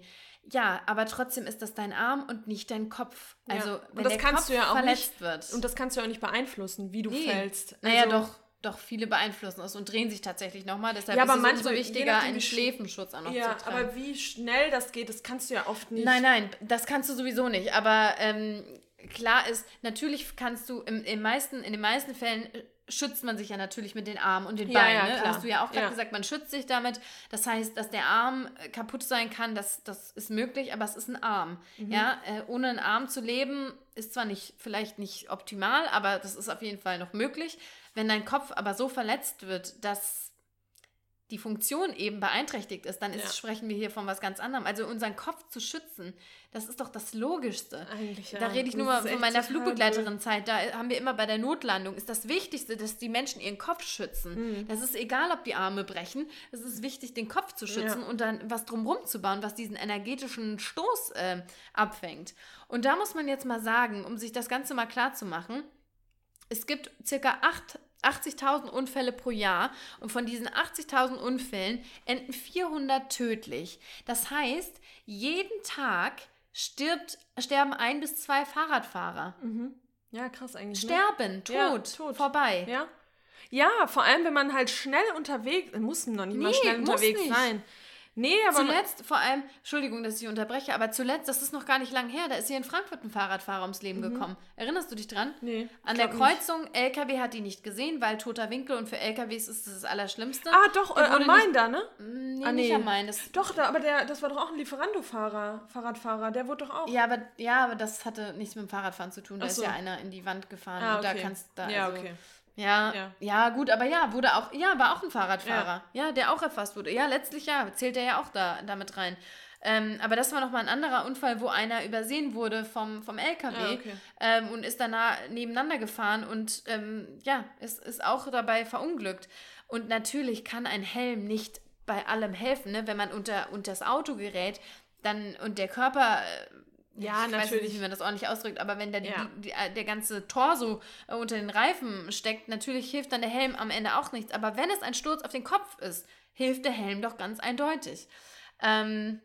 Ja, aber trotzdem ist das dein Arm und nicht dein Kopf. Also, ja. wenn das der kannst Kopf du ja auch verletzt nicht, wird. Und das kannst du ja auch nicht beeinflussen, wie du nee. fällst. Naja, also, doch doch viele beeinflussen es und drehen sich tatsächlich nochmal. Deshalb ja, aber ist es umso wichtiger, einen Schläfenschutz auch noch ja, zu tragen. aber wie schnell das geht, das kannst du ja oft nicht. Nein, nein, das kannst du sowieso nicht. Aber ähm, klar ist, natürlich kannst du im, im meisten, in den meisten Fällen äh, schützt man sich ja natürlich mit den Armen und den Beinen. Ja, ne? Hast du ja auch gerade ja. gesagt, man schützt sich damit. Das heißt, dass der Arm äh, kaputt sein kann, das, das ist möglich, aber es ist ein Arm. Mhm. Ja, äh, ohne einen Arm zu leben, ist zwar nicht, vielleicht nicht optimal, aber das ist auf jeden Fall noch möglich. Wenn dein Kopf aber so verletzt wird, dass die Funktion eben beeinträchtigt ist, dann ist, ja. sprechen wir hier von was ganz anderem. Also unseren Kopf zu schützen, das ist doch das Logischste. Eigentlich, ja. Da rede ich nur mal von meiner Flugbegleiterin-Zeit. Da haben wir immer bei der Notlandung, ist das Wichtigste, dass die Menschen ihren Kopf schützen. Mhm. Das ist egal, ob die Arme brechen. Es ist wichtig, den Kopf zu schützen ja. und dann was drumherum zu bauen, was diesen energetischen Stoß äh, abfängt. Und da muss man jetzt mal sagen, um sich das Ganze mal klar zu machen, es gibt circa acht 80.000 Unfälle pro Jahr und von diesen 80.000 Unfällen enden 400 tödlich. Das heißt, jeden Tag stirbt, sterben ein bis zwei Fahrradfahrer. Mhm. Ja, krass eigentlich. Ne? Sterben, ne? tot, ja, tot, vorbei. Ja. ja, vor allem, wenn man halt schnell unterwegs, muss noch nicht nee, mal schnell unterwegs sein. Nee, aber. Zuletzt, vor allem, Entschuldigung, dass ich unterbreche, aber zuletzt, das ist noch gar nicht lang her, da ist hier in Frankfurt ein Fahrradfahrer ums Leben mhm. gekommen. Erinnerst du dich dran? Nee. An der Kreuzung, nicht. LKW hat die nicht gesehen, weil toter Winkel und für LKWs ist das das Allerschlimmste. Ah, doch, äh, am Main da, ne? Mm, nee, ah, nee, nicht am Main. Das doch, da, aber der, das war doch auch ein Lieferando-Fahrer, Fahrradfahrer, der wurde doch auch. Ja, aber, ja, aber das hatte nichts mit dem Fahrradfahren zu tun. Da so. ist ja einer in die Wand gefahren ah, okay. und da kannst du da. Ja, also, okay. Ja, ja, ja, gut, aber ja, wurde auch, ja, war auch ein Fahrradfahrer, ja, ja der auch erfasst wurde. Ja, letztlich ja, zählt er ja auch da damit rein. Ähm, aber das war nochmal ein anderer Unfall, wo einer übersehen wurde vom, vom LKW Ah, okay. ähm, und ist danach nebeneinander gefahren und ähm, ja, ist, ist auch dabei verunglückt. Und natürlich kann ein Helm nicht bei allem helfen, ne? wenn man unter, unter das Auto gerät dann und der Körper. Ja, ich Weiß natürlich. nicht, wie man das ordentlich ausdrückt, aber wenn da die, Ja. die, äh, der ganze Torso äh, unter den Reifen steckt, natürlich hilft dann der Helm am Ende auch nichts. Aber wenn es ein Sturz auf den Kopf ist, hilft der Helm doch ganz eindeutig. Ähm,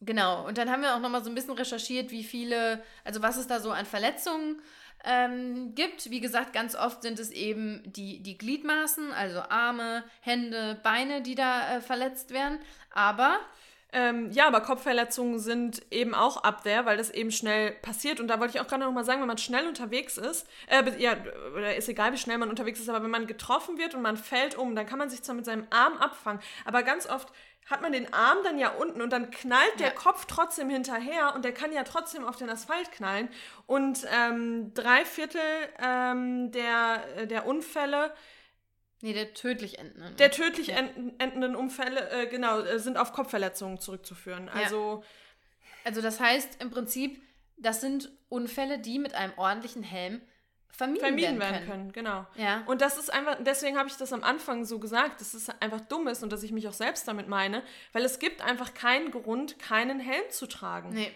genau, und dann haben wir auch nochmal so ein bisschen recherchiert, wie viele, also was es da so an Verletzungen ähm, gibt. Wie gesagt, ganz oft sind es eben die, die Gliedmaßen, also Arme, Hände, Beine, die da äh, verletzt werden. Aber Ähm, ja, aber Kopfverletzungen sind eben auch up there, weil das eben schnell passiert. Und da wollte ich auch gerade noch mal sagen, wenn man schnell unterwegs ist, äh, ja, oder ist egal, wie schnell man unterwegs ist, aber wenn man getroffen wird und man fällt um, dann kann man sich zwar mit seinem Arm abfangen, aber ganz oft hat man den Arm dann ja unten und dann knallt der Ja. Kopf trotzdem hinterher und der kann ja trotzdem auf den Asphalt knallen. Und ähm, drei Viertel ähm, der, äh, der Unfälle Nee, der tödlich enden. der tödlich enden, endenden Unfälle, äh, genau, äh, sind auf Kopfverletzungen zurückzuführen. Also, Also das heißt im Prinzip, das sind Unfälle, die mit einem ordentlichen Helm vermieden, vermieden werden werden können. können, genau. Ja. Und das ist einfach, deswegen habe ich das am Anfang so gesagt, dass es einfach dumm ist und dass ich mich auch selbst damit meine, weil es gibt einfach keinen Grund, keinen Helm zu tragen. Nee.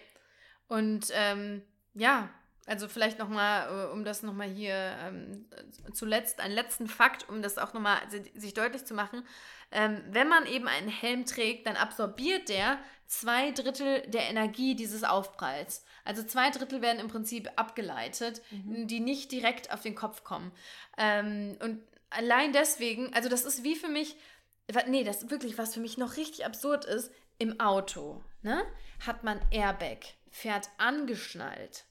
Und ähm, ja, also vielleicht nochmal, um das nochmal hier ähm, zuletzt, einen letzten Fakt, um das auch nochmal sich deutlich zu machen. Ähm, wenn man eben einen Helm trägt, dann absorbiert der zwei Drittel der Energie dieses Aufpralls. Also zwei Drittel werden im Prinzip abgeleitet, die nicht direkt auf den Kopf kommen. Ähm, und allein deswegen, also das ist wie für mich, nee, das ist wirklich, was für mich noch richtig absurd ist, im Auto, ne, hat man Airbag, fährt angeschnallt,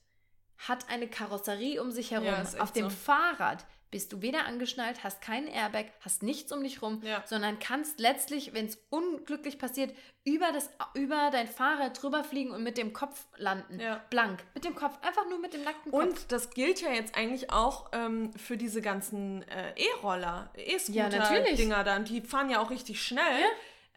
hat eine Karosserie um sich herum. Ja, Auf dem so. Fahrrad bist du weder angeschnallt, hast keinen Airbag, hast nichts um dich rum, Ja. sondern kannst letztlich, wenn es unglücklich passiert, über, das, über dein Fahrrad drüber fliegen und mit dem Kopf landen. Ja. Blank. Mit dem Kopf. Einfach nur mit dem nackten Kopf. Und das gilt ja jetzt eigentlich auch ähm, für diese ganzen äh, E-Roller, Ja. E-Scooter-Dinger da. Und die fahren ja auch richtig schnell.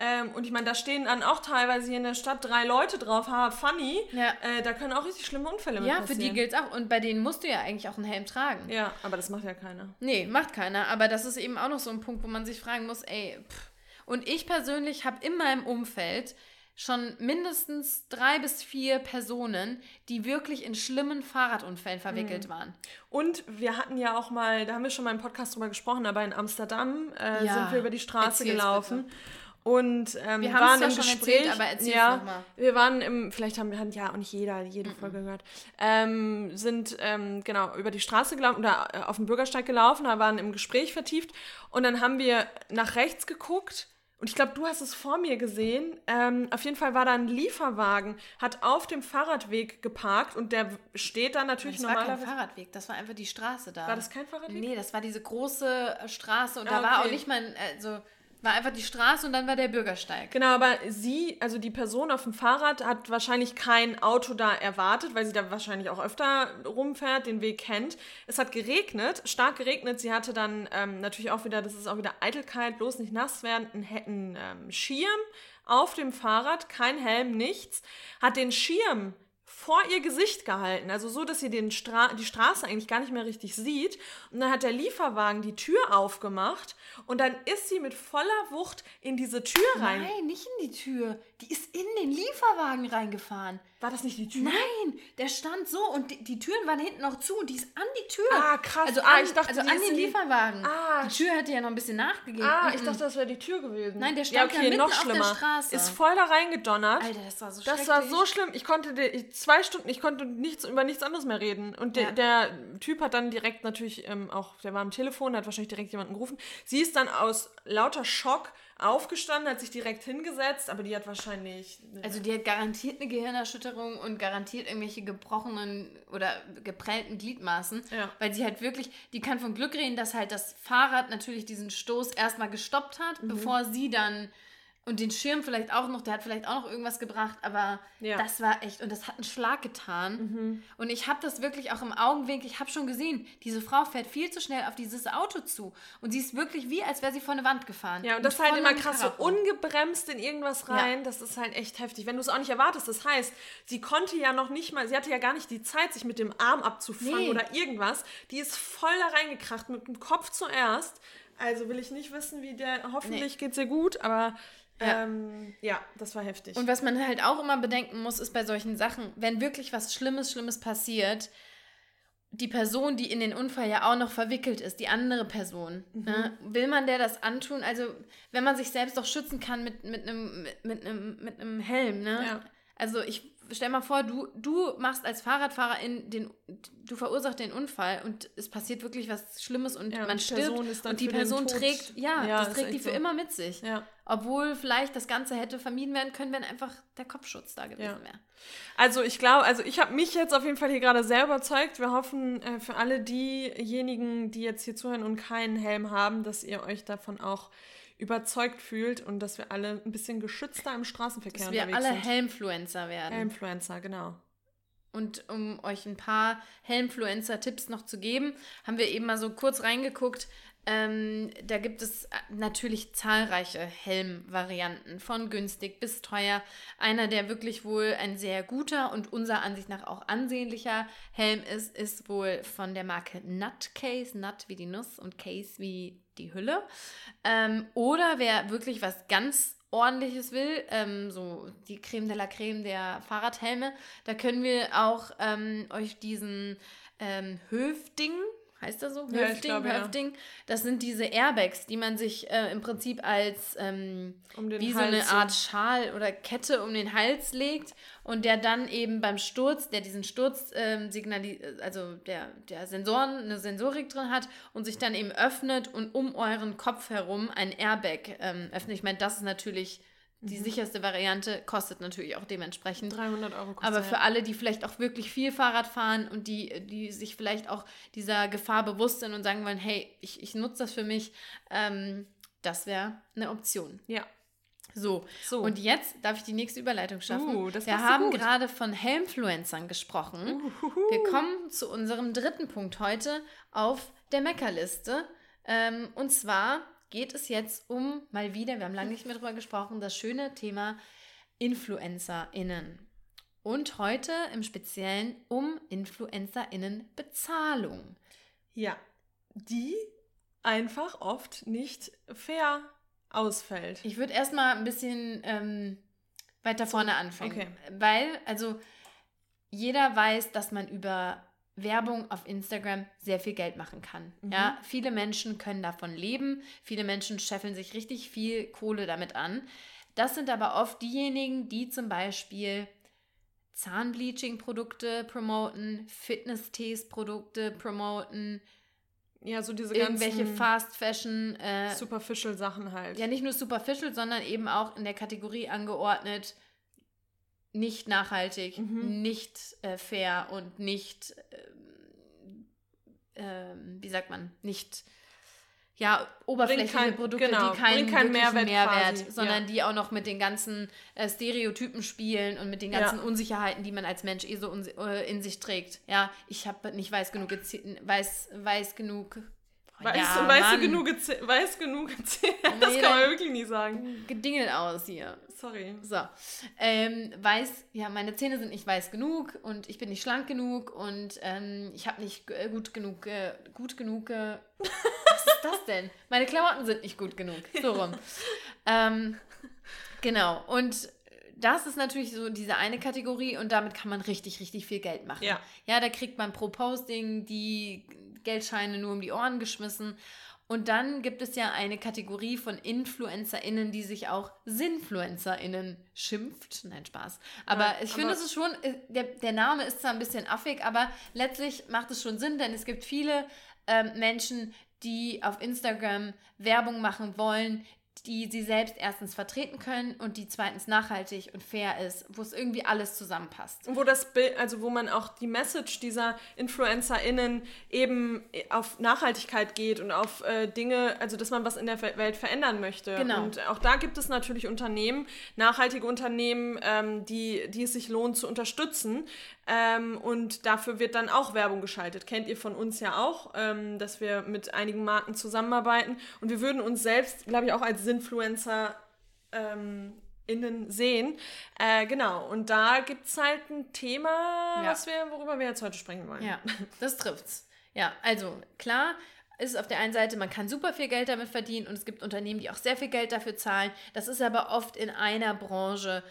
Ähm, und ich meine, da stehen dann auch teilweise hier in der Stadt drei Leute drauf, ha, funny. Ja. Äh, da können auch richtig schlimme Unfälle mit Ja, passieren. für die gilt es auch. Und bei denen musst du ja eigentlich auch einen Helm tragen. Ja, aber das macht ja keiner. Nee, macht keiner. Aber das ist eben auch noch so ein Punkt, wo man sich fragen muss, ey, pff. Und ich persönlich habe in meinem Umfeld schon mindestens drei bis vier Personen, die wirklich in schlimmen Fahrradunfällen verwickelt waren. Und wir hatten ja auch mal, da haben wir schon mal im Podcast drüber gesprochen, aber in Amsterdam äh, Ja, sind wir über die Straße erzähl's gelaufen. Und ähm, Wir haben waren es im schon Gespräch. erzählt, aber erzähl's ja, noch mal. Wir waren im, vielleicht haben wir ja auch nicht jeder jede Folge gehört, ähm, sind ähm, genau über die Straße gelaufen oder äh, auf dem Bürgersteig gelaufen, da waren im Gespräch vertieft und dann haben wir nach rechts geguckt. Und ich glaube, du hast es vor mir gesehen. Ähm, auf jeden Fall war da ein Lieferwagen, hat auf dem Fahrradweg geparkt und der steht dann natürlich Das war kein normalerweise. Fahrradweg, das war einfach die Straße da. War das kein Fahrradweg? Nee, das war diese große äh, Straße und Ah, da war auch okay. nicht mal, ein- also war einfach die Straße und dann war der Bürgersteig. Genau, aber sie, also die Person auf dem Fahrrad, hat wahrscheinlich kein Auto da erwartet, weil sie da wahrscheinlich auch öfter rumfährt, den Weg kennt. Es hat geregnet, stark geregnet. Sie hatte dann ähm, natürlich auch wieder, das ist auch wieder Eitelkeit, bloß nicht nass werden, einen, einen ähm, Schirm auf dem Fahrrad, kein Helm, nichts. Hat den Schirm vor ihr Gesicht gehalten, also so, dass sie den Stra die Straße eigentlich gar nicht mehr richtig sieht. Und dann hat der Lieferwagen die Tür aufgemacht und dann ist sie mit voller Wucht in diese Tür rein. Nein, nicht in die Tür. Die ist in den Lieferwagen reingefahren. War das nicht die Tür? Nein, der stand so und die, die Türen waren hinten noch zu und die ist an die Tür. Ah, krass. Also Ah, an, ich dachte, also an den Lieferwagen. Ah, die Tür hätte ja noch ein bisschen nachgegeben. Ah, ich dachte, das wäre die Tür gewesen. Nein, der stand ja mitten auf der Straße. Ist voll da reingedonnert. Alter, das war so das war so schlimm. Ich konnte ich- zwei Stunden, ich konnte nichts über nichts anderes mehr reden. Und der, Ja. der Typ hat dann direkt natürlich ähm, auch, der war am Telefon, hat wahrscheinlich direkt jemanden gerufen. Sie ist dann aus lauter Schock aufgestanden, hat sich direkt hingesetzt, aber die hat wahrscheinlich. Also die hat garantiert eine Gehirnerschütterung und garantiert irgendwelche gebrochenen oder geprellten Gliedmaßen. Ja. Weil sie halt wirklich, die kann von Glück reden, dass halt das Fahrrad natürlich diesen Stoß erstmal gestoppt hat, Mhm. bevor sie dann Und den Schirm vielleicht auch noch, der hat vielleicht auch noch irgendwas gebracht, aber ja. das war echt, und das hat einen Schlag getan. Mhm. Und ich habe das wirklich auch im Augenwinkel, ich habe schon gesehen, diese Frau fährt viel zu schnell auf dieses Auto zu. Und sie ist wirklich wie, als wäre sie vor eine Wand gefahren. Ja, und das ist halt immer krass, so ungebremst in irgendwas rein, ja. das ist halt echt heftig. Wenn du es auch nicht erwartest, das heißt, sie konnte ja noch nicht mal, sie hatte ja gar nicht die Zeit, sich mit dem Arm abzufangen nee. oder irgendwas. Die ist voll da reingekracht, mit dem Kopf zuerst. Also will ich nicht wissen, wie der, hoffentlich nee. geht es ihr gut, aber ja. Ähm, ja, das war heftig. Und was man halt auch immer bedenken muss, ist bei solchen Sachen, wenn wirklich was Schlimmes, Schlimmes passiert, die Person, die in den Unfall ja auch noch verwickelt ist, die andere Person, mhm. ne? will man der das antun? Also, wenn man sich selbst doch schützen kann mit, mit, einem, mit, mit, einem, mit einem Helm, ne? Ja. Also, ich stell mal vor, du, du machst als Fahrradfahrerin den, du verursachst den Unfall und es passiert wirklich was Schlimmes und ja, man stirbt und die Person trägt, ja, ja das trägt die für so. immer mit sich. Ja. Obwohl vielleicht das Ganze hätte vermieden werden können, wenn einfach der Kopfschutz da gewesen wäre. Also ich glaube, also ich habe mich jetzt auf jeden Fall hier gerade sehr überzeugt. Wir hoffen äh, für alle diejenigen, die jetzt hier zuhören und keinen Helm haben, dass ihr euch davon auch überzeugt fühlt und dass wir alle ein bisschen geschützter im Straßenverkehr dass wir alle sind. Helmfluencer werden. Helmfluencer, genau. Und um euch ein paar Helmfluencer-Tipps noch zu geben, haben wir eben mal so kurz reingeguckt. Ähm, da gibt es natürlich zahlreiche Helmvarianten, von günstig bis teuer. Einer, der wirklich wohl ein sehr guter und unserer Ansicht nach auch ansehnlicher Helm ist, ist wohl von der Marke Nutcase. Nut wie die Nuss und Case wie die Hülle. Ähm, oder wer wirklich was ganz ordentliches will, ähm, so die Creme de la Creme der Fahrradhelme, da können wir auch ähm, euch diesen ähm, Höfding heißt das so? Ja, Höfding, glaube, Höfding. Ja. Das sind diese Airbags, die man sich äh, im Prinzip als ähm, um wie Hals so eine Art Schal oder Kette um den Hals legt und der dann eben beim Sturz, der diesen Sturz ähm, signalisiert, also der, der Sensoren, eine Sensorik drin hat und sich dann eben öffnet und um euren Kopf herum ein Airbag ähm, öffnet. Ich meine, das ist natürlich die mhm. sicherste Variante kostet natürlich auch dementsprechend. 300 Euro kostet. Aber für alle, die vielleicht auch wirklich viel Fahrrad fahren und die, die sich vielleicht auch dieser Gefahr bewusst sind und sagen wollen, hey, ich, ich nutze das für mich, ähm, das wäre eine Option. Ja. So. so, und jetzt darf ich die nächste Überleitung schaffen. Uh, Wir haben gut. gerade von Helmfluencern gesprochen. Uhuhu. Wir kommen zu unserem dritten Punkt heute auf der Meckerliste. Ähm, und zwar geht es jetzt um, mal wieder, wir haben lange nicht mehr drüber gesprochen, das schöne Thema InfluencerInnen. Und heute im Speziellen um InfluencerInnen-Bezahlung. Ja, die einfach oft nicht fair ausfällt. Ich würde erstmal ein bisschen ähm, weiter vorne anfangen. Okay. Weil, also, jeder weiß, dass man über Werbung auf Instagram sehr viel Geld machen kann. Mhm. Ja, viele Menschen können davon leben, viele Menschen scheffeln sich richtig viel Kohle damit an. Das sind aber oft diejenigen, die zum Beispiel Zahnbleaching-Produkte promoten, Fitness-Tees-Produkte promoten, ja, so diese irgendwelche Fast Fashion äh, superficial Sachen halt. Ja, nicht nur superficial, sondern eben auch in der Kategorie angeordnet nicht nachhaltig, mhm. nicht äh, fair und nicht, äh, äh, wie sagt man, nicht ja, oberflächliche kein, Produkte, genau, die keinen kein Mehrwert, Mehrwert quasi, sondern ja. die auch noch mit den ganzen äh, Stereotypen spielen und mit den ganzen ja. Unsicherheiten, die man als Mensch eh so äh, in sich trägt. Ja, ich habe nicht weiß genug, weiß, weiß genug Weiß, ja, weißt, du genug weiß genug das nee, kann man wirklich nie sagen. Gedingelt aus hier. Sorry. So. Ähm, weiß, ja, meine Zähne sind nicht weiß genug und ich bin nicht schlank genug und ähm, ich habe nicht äh, gut genug, äh, gut genug. Äh, was ist das denn? Meine Klamotten sind nicht gut genug. So rum. ähm, genau. Und das ist natürlich so diese eine Kategorie und damit kann man richtig, richtig viel Geld machen. Ja, ja da kriegt man pro Posting die Geldscheine nur um die Ohren geschmissen. Und dann gibt es ja eine Kategorie von InfluencerInnen, die sich auch SinfluencerInnen schimpft. Nein, Spaß. Aber ja, ich finde, es ist schon, äh, der, der Name ist zwar ein bisschen affig, aber letztlich macht es schon Sinn, denn es gibt viele ähm, Menschen, die auf Instagram Werbung machen wollen, die sie selbst erstens vertreten können und die zweitens nachhaltig und fair ist, wo es irgendwie alles zusammenpasst. Und wo das Bild, also wo man auch die Message dieser InfluencerInnen eben auf Nachhaltigkeit geht und auf äh, Dinge, also dass man was in der Welt verändern möchte. Genau. Und auch da gibt es natürlich Unternehmen, nachhaltige Unternehmen, ähm, die, die es sich lohnt zu unterstützen. Ähm, und dafür wird dann auch Werbung geschaltet. Kennt ihr von uns ja auch, ähm, dass wir mit einigen Marken zusammenarbeiten. Und wir würden uns selbst, glaube ich, auch als Influencer ähm, innen sehen. Äh, genau, und da gibt es halt ein Thema, ja. was wir, worüber wir jetzt heute sprechen wollen. Ja, das trifft's. Ja, also klar, ist auf der einen Seite, man kann super viel Geld damit verdienen und es gibt Unternehmen, die auch sehr viel Geld dafür zahlen. Das ist aber oft in einer Branche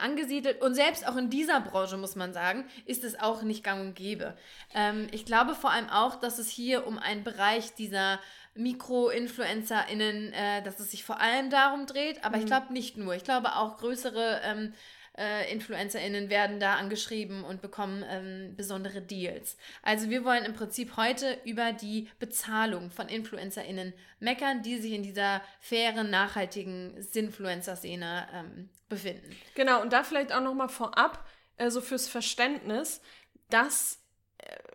angesiedelt und selbst auch in dieser Branche, muss man sagen, ist es auch nicht gang und gäbe. Ähm, ich glaube vor allem auch, dass es hier um einen Bereich dieser Mikro-InfluencerInnen, äh, dass es sich vor allem darum dreht, aber mhm. ich glaube nicht nur. Ich glaube auch größere ähm, äh, InfluencerInnen werden da angeschrieben und bekommen ähm, besondere Deals. Also wir wollen im Prinzip heute über die Bezahlung von InfluencerInnen meckern, die sich in dieser fairen, nachhaltigen Sinfluencer-Szene ähm, befinden. Genau, und da vielleicht auch nochmal vorab, äh, so fürs Verständnis, dass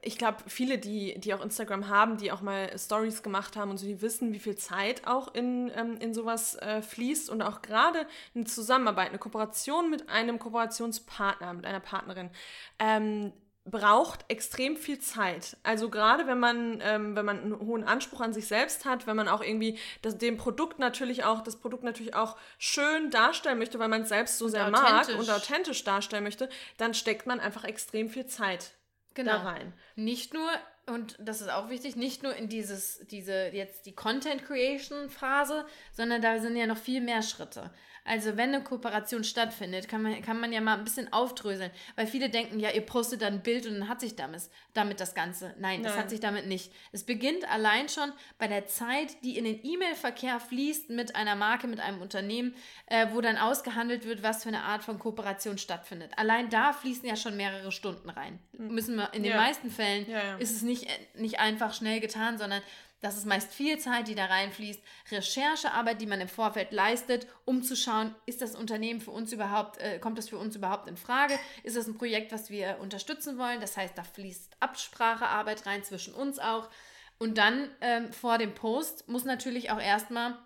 ich glaube, viele, die, die auch Instagram haben, die auch mal Stories gemacht haben und so, die wissen, wie viel Zeit auch in, ähm, in sowas äh, fließt und auch gerade eine Zusammenarbeit, eine Kooperation mit einem Kooperationspartner, mit einer Partnerin, ähm, braucht extrem viel Zeit. Also gerade wenn man, ähm, wenn man einen hohen Anspruch an sich selbst hat, wenn man auch irgendwie das, dem Produkt natürlich auch, das Produkt natürlich auch schön darstellen möchte, weil man es selbst so und sehr mag und authentisch darstellen möchte, dann steckt man einfach extrem viel Zeit genau. da rein. Nicht nur, und das ist auch wichtig, nicht nur in dieses, diese, jetzt die Content Creation Phase, sondern da sind ja noch viel mehr Schritte. Also wenn eine Kooperation stattfindet, kann man, kann man ja mal ein bisschen aufdröseln, weil viele denken, ja, ihr postet dann ein Bild und dann hat sich damit, damit das Ganze. Nein, Nein, das hat sich damit nicht. Es beginnt allein schon bei der Zeit, die in den E-Mail-Verkehr fließt mit einer Marke, mit einem Unternehmen, äh, wo dann ausgehandelt wird, was für eine Art von Kooperation stattfindet. Allein da fließen ja schon mehrere Stunden rein. Hm. Müssen wir, in den ja. meisten Fällen ja, ja. ist es nicht, nicht einfach schnell getan, sondern das ist meist viel Zeit, die da reinfließt, Recherchearbeit, die man im Vorfeld leistet, um zu schauen, ist das Unternehmen für uns überhaupt, äh, kommt das für uns überhaupt in Frage? Ist das ein Projekt, was wir unterstützen wollen? Das heißt, da fließt Absprachearbeit rein zwischen uns auch. Und dann ähm, vor dem Post muss natürlich auch erstmal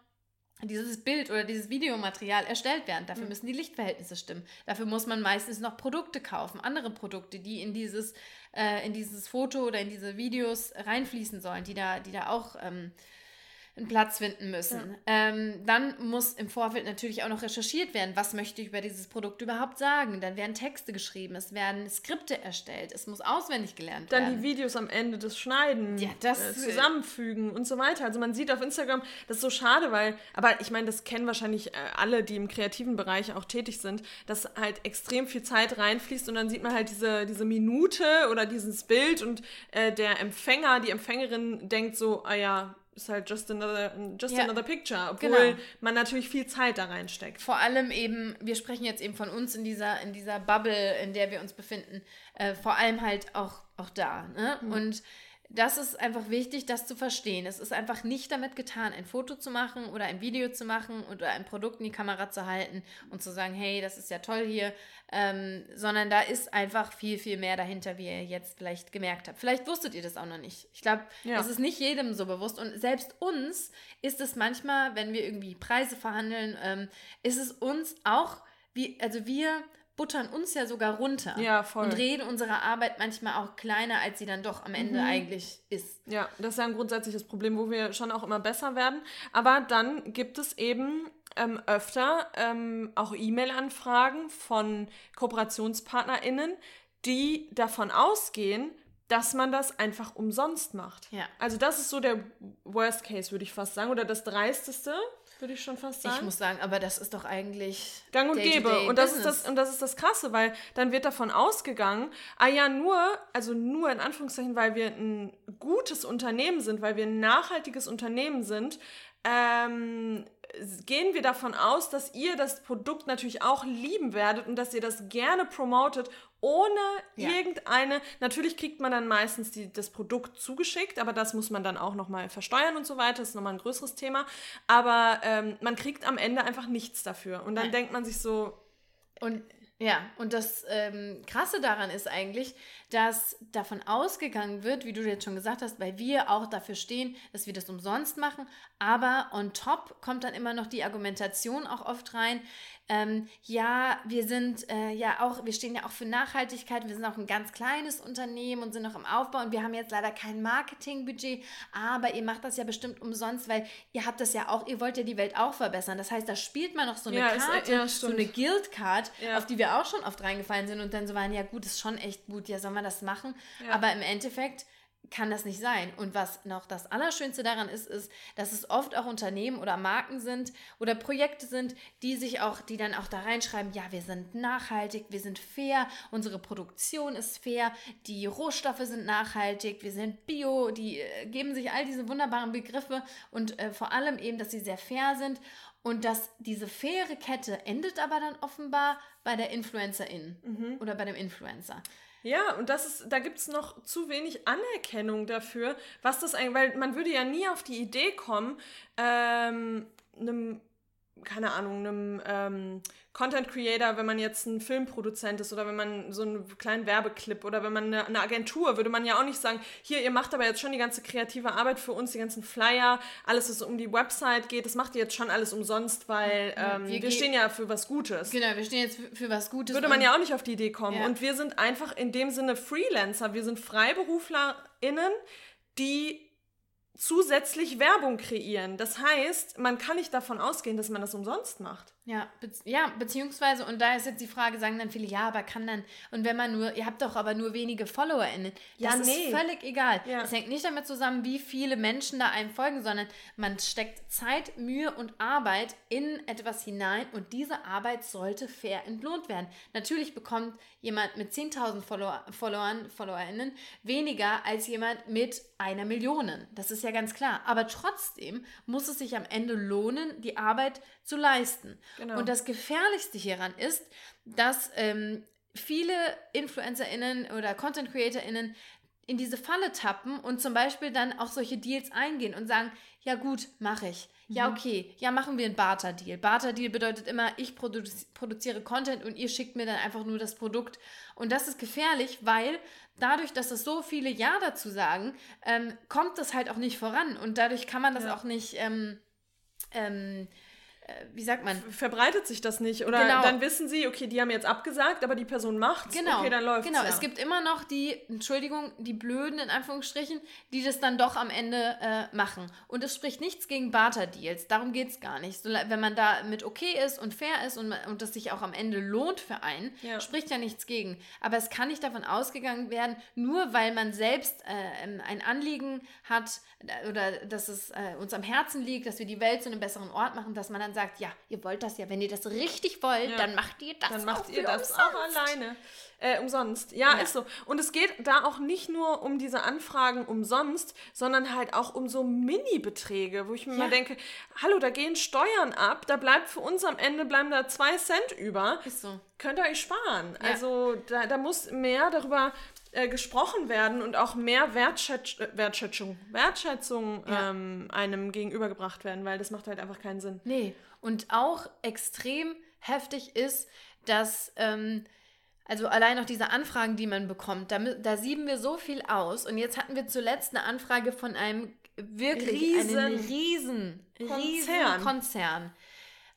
dieses Bild oder dieses Videomaterial erstellt werden. Dafür mhm. müssen die Lichtverhältnisse stimmen. Dafür muss man meistens noch Produkte kaufen, andere Produkte, die in dieses, äh, in dieses Foto oder in diese Videos reinfließen sollen, die da, die da auch ähm, einen Platz finden müssen. Ja. Ähm, dann muss im Vorfeld natürlich auch noch recherchiert werden, was möchte ich über dieses Produkt überhaupt sagen. Dann werden Texte geschrieben, es werden Skripte erstellt, es muss auswendig gelernt dann werden. Dann die Videos am Ende, das Schneiden, ja, das äh, zusammenfügen und so weiter. Also man sieht auf Instagram, das ist so schade, weil, aber ich meine, das kennen wahrscheinlich äh, alle, die im kreativen Bereich auch tätig sind, dass halt extrem viel Zeit reinfließt und dann sieht man halt diese, diese Minute oder dieses Bild und äh, der Empfänger, die Empfängerin denkt so, ah ja, ist halt just another, just ja, another picture, obwohl genau. man natürlich viel Zeit da reinsteckt. Vor allem eben, wir sprechen jetzt eben von uns in dieser, in dieser Bubble, in der wir uns befinden, äh, vor allem halt auch, auch da. Ne? Mhm. Und das ist einfach wichtig, das zu verstehen. Es ist einfach nicht damit getan, ein Foto zu machen oder ein Video zu machen oder ein Produkt in die Kamera zu halten und zu sagen, hey, das ist ja toll hier, ähm, sondern da ist einfach viel, viel mehr dahinter, wie ihr jetzt vielleicht gemerkt habt. Vielleicht wusstet ihr das auch noch nicht. Ich glaube, ja. es ist nicht jedem so bewusst und selbst uns ist es manchmal, wenn wir irgendwie Preise verhandeln, ähm, ist es uns auch, wie, also wir buttern uns ja sogar runter. Ja, voll. Und reden unsere Arbeit manchmal auch kleiner, als sie dann doch am Ende mhm. eigentlich ist. Ja, das ist ja ein grundsätzliches Problem, wo wir schon auch immer besser werden. Aber dann gibt es eben ähm, öfter ähm, auch E-Mail-Anfragen von KooperationspartnerInnen, die davon ausgehen, dass man das einfach umsonst macht. Ja. Also das ist so der Worst Case, würde ich fast sagen, oder das Dreisteste würde ich schon fast sagen. Ich muss sagen, aber das ist doch eigentlich gang und gäbe. Und das ist das und das ist das Krasse, weil dann wird davon ausgegangen, ah ja, nur, also nur in Anführungszeichen, weil wir ein gutes Unternehmen sind, weil wir ein nachhaltiges Unternehmen sind, ähm, gehen wir davon aus, dass ihr das Produkt natürlich auch lieben werdet und dass ihr das gerne promotet, ohne ja. irgendeine. Natürlich kriegt man dann meistens die, das Produkt zugeschickt, aber das muss man dann auch nochmal versteuern und so weiter. Das ist nochmal ein größeres Thema. Aber ähm, man kriegt am Ende einfach nichts dafür. Und dann Nein. denkt man sich so. Und ja, und das ähm, Krasse daran ist eigentlich, dass davon ausgegangen wird, wie du jetzt schon gesagt hast, weil wir auch dafür stehen, dass wir das umsonst machen, aber on top kommt dann immer noch die Argumentation auch oft rein, ähm, ja, wir sind äh, ja auch, wir stehen ja auch für Nachhaltigkeit, wir sind auch ein ganz kleines Unternehmen und sind noch im Aufbau. Und wir haben jetzt leider kein Marketingbudget, aber ihr macht das ja bestimmt umsonst, weil ihr habt das ja auch, ihr wollt ja die Welt auch verbessern. Das heißt, da spielt man noch so eine ja, Karte, ist, ja, so eine Guild-Card, ja. auf die wir auch schon oft reingefallen sind und dann so waren, ja gut, ist schon echt gut, ja, soll man das machen? Aber im Endeffekt kann das nicht sein. Und was noch das Allerschönste daran ist, ist, dass es oft auch Unternehmen oder Marken sind oder Projekte sind, die sich auch, die dann auch da reinschreiben, ja, wir sind nachhaltig, wir sind fair, unsere Produktion ist fair, die Rohstoffe sind nachhaltig, wir sind bio, die äh, geben sich all diese wunderbaren Begriffe und äh, vor allem eben, dass sie sehr fair sind und dass diese faire Kette endet aber dann offenbar bei der Influencerin mhm. oder bei dem Influencer. Ja, und das ist, da gibt es noch zu wenig Anerkennung dafür, was das eigentlich, weil man würde ja nie auf die Idee kommen, ähm, einem keine Ahnung, einem ähm, Content Creator, wenn man jetzt ein Filmproduzent ist oder wenn man so einen kleinen Werbeclip oder wenn man eine, eine, Agentur, würde man ja auch nicht sagen, hier, ihr macht aber jetzt schon die ganze kreative Arbeit für uns, die ganzen Flyer, alles, was um die Website geht, das macht ihr jetzt schon alles umsonst, weil ähm, wir, wir stehen ja für was Gutes. Genau, wir stehen jetzt für, was Gutes. Würde man ja auch nicht auf die Idee kommen. Ja. Und wir sind einfach in dem Sinne Freelancer, wir sind FreiberuflerInnen, die zusätzlich Werbung kreieren. Das heißt, man kann nicht davon ausgehen, dass man das umsonst macht. Ja, be ja, beziehungsweise, und da ist jetzt die Frage, sagen dann viele, ja, aber kann dann, und wenn man nur, ihr habt doch aber nur wenige FollowerInnen, das ja, nee. ist völlig egal. Ja. Es hängt nicht damit zusammen, wie viele Menschen da einem folgen, sondern man steckt Zeit, Mühe und Arbeit in etwas hinein und diese Arbeit sollte fair entlohnt werden. Natürlich bekommt jemand mit 10.000 Follower, Followern, FollowerInnen weniger als jemand mit einer Million. Das ist ja ganz klar. Aber trotzdem muss es sich am Ende lohnen, die Arbeit zu leisten. Genau. Und das Gefährlichste hieran ist, dass ähm, viele InfluencerInnen oder Content CreatorInnen in diese Falle tappen und zum Beispiel dann auch solche Deals eingehen und sagen, ja gut, mache ich. Ja, mhm. okay, ja, machen wir einen Barter-Deal. Barter-Deal bedeutet immer, ich produziere Content und ihr schickt mir dann einfach nur das Produkt. Und das ist gefährlich, weil dadurch, dass es so viele Ja dazu sagen, ähm, kommt das halt auch nicht voran. Und dadurch kann man das ja. auch nicht ähm, ähm, äh, wie sagt man? Verbreitet sich das nicht. Oder genau. dann wissen sie, okay, die haben jetzt abgesagt, aber die Person macht's. Genau. Okay, dann läuft's. Genau, ja. es gibt immer noch die, Entschuldigung, die Blöden in Anführungsstrichen, die das dann doch am Ende äh, machen. Und es spricht nichts gegen Barter-Deals. Darum geht es gar nicht. So, wenn man da mit okay ist und fair ist und, und das sich auch am Ende lohnt für einen, ja. spricht ja nichts gegen. Aber es kann nicht davon ausgegangen werden, nur weil man selbst äh, ein Anliegen hat äh, oder dass es äh, uns am Herzen liegt, dass wir die Welt zu einem besseren Ort machen, dass man dann sagt, ja, ihr wollt das ja, wenn ihr das richtig wollt, ja. dann macht ihr das Dann macht ihr das umsonst. auch alleine. Äh, umsonst. Ja, ja, ist so. Und es geht da auch nicht nur um diese Anfragen umsonst, sondern halt auch um so Mini-Beträge, wo ich mir ja. mal denke, hallo, da gehen Steuern ab, da bleibt für uns am Ende bleiben da zwei Cent über. Ist so. Könnt ihr euch sparen. Also da, da muss mehr darüber äh, gesprochen werden und auch mehr Wertschätz äh, Wertschätzung, Wertschätzung ja. ähm, einem gegenübergebracht werden, weil das macht halt einfach keinen Sinn. Nee, und auch extrem heftig ist, dass, ähm, also allein auch diese Anfragen, die man bekommt, da, da sieben wir so viel aus. Und jetzt hatten wir zuletzt eine Anfrage von einem wirklich riesen, einen riesen, Konzern. riesen Konzern.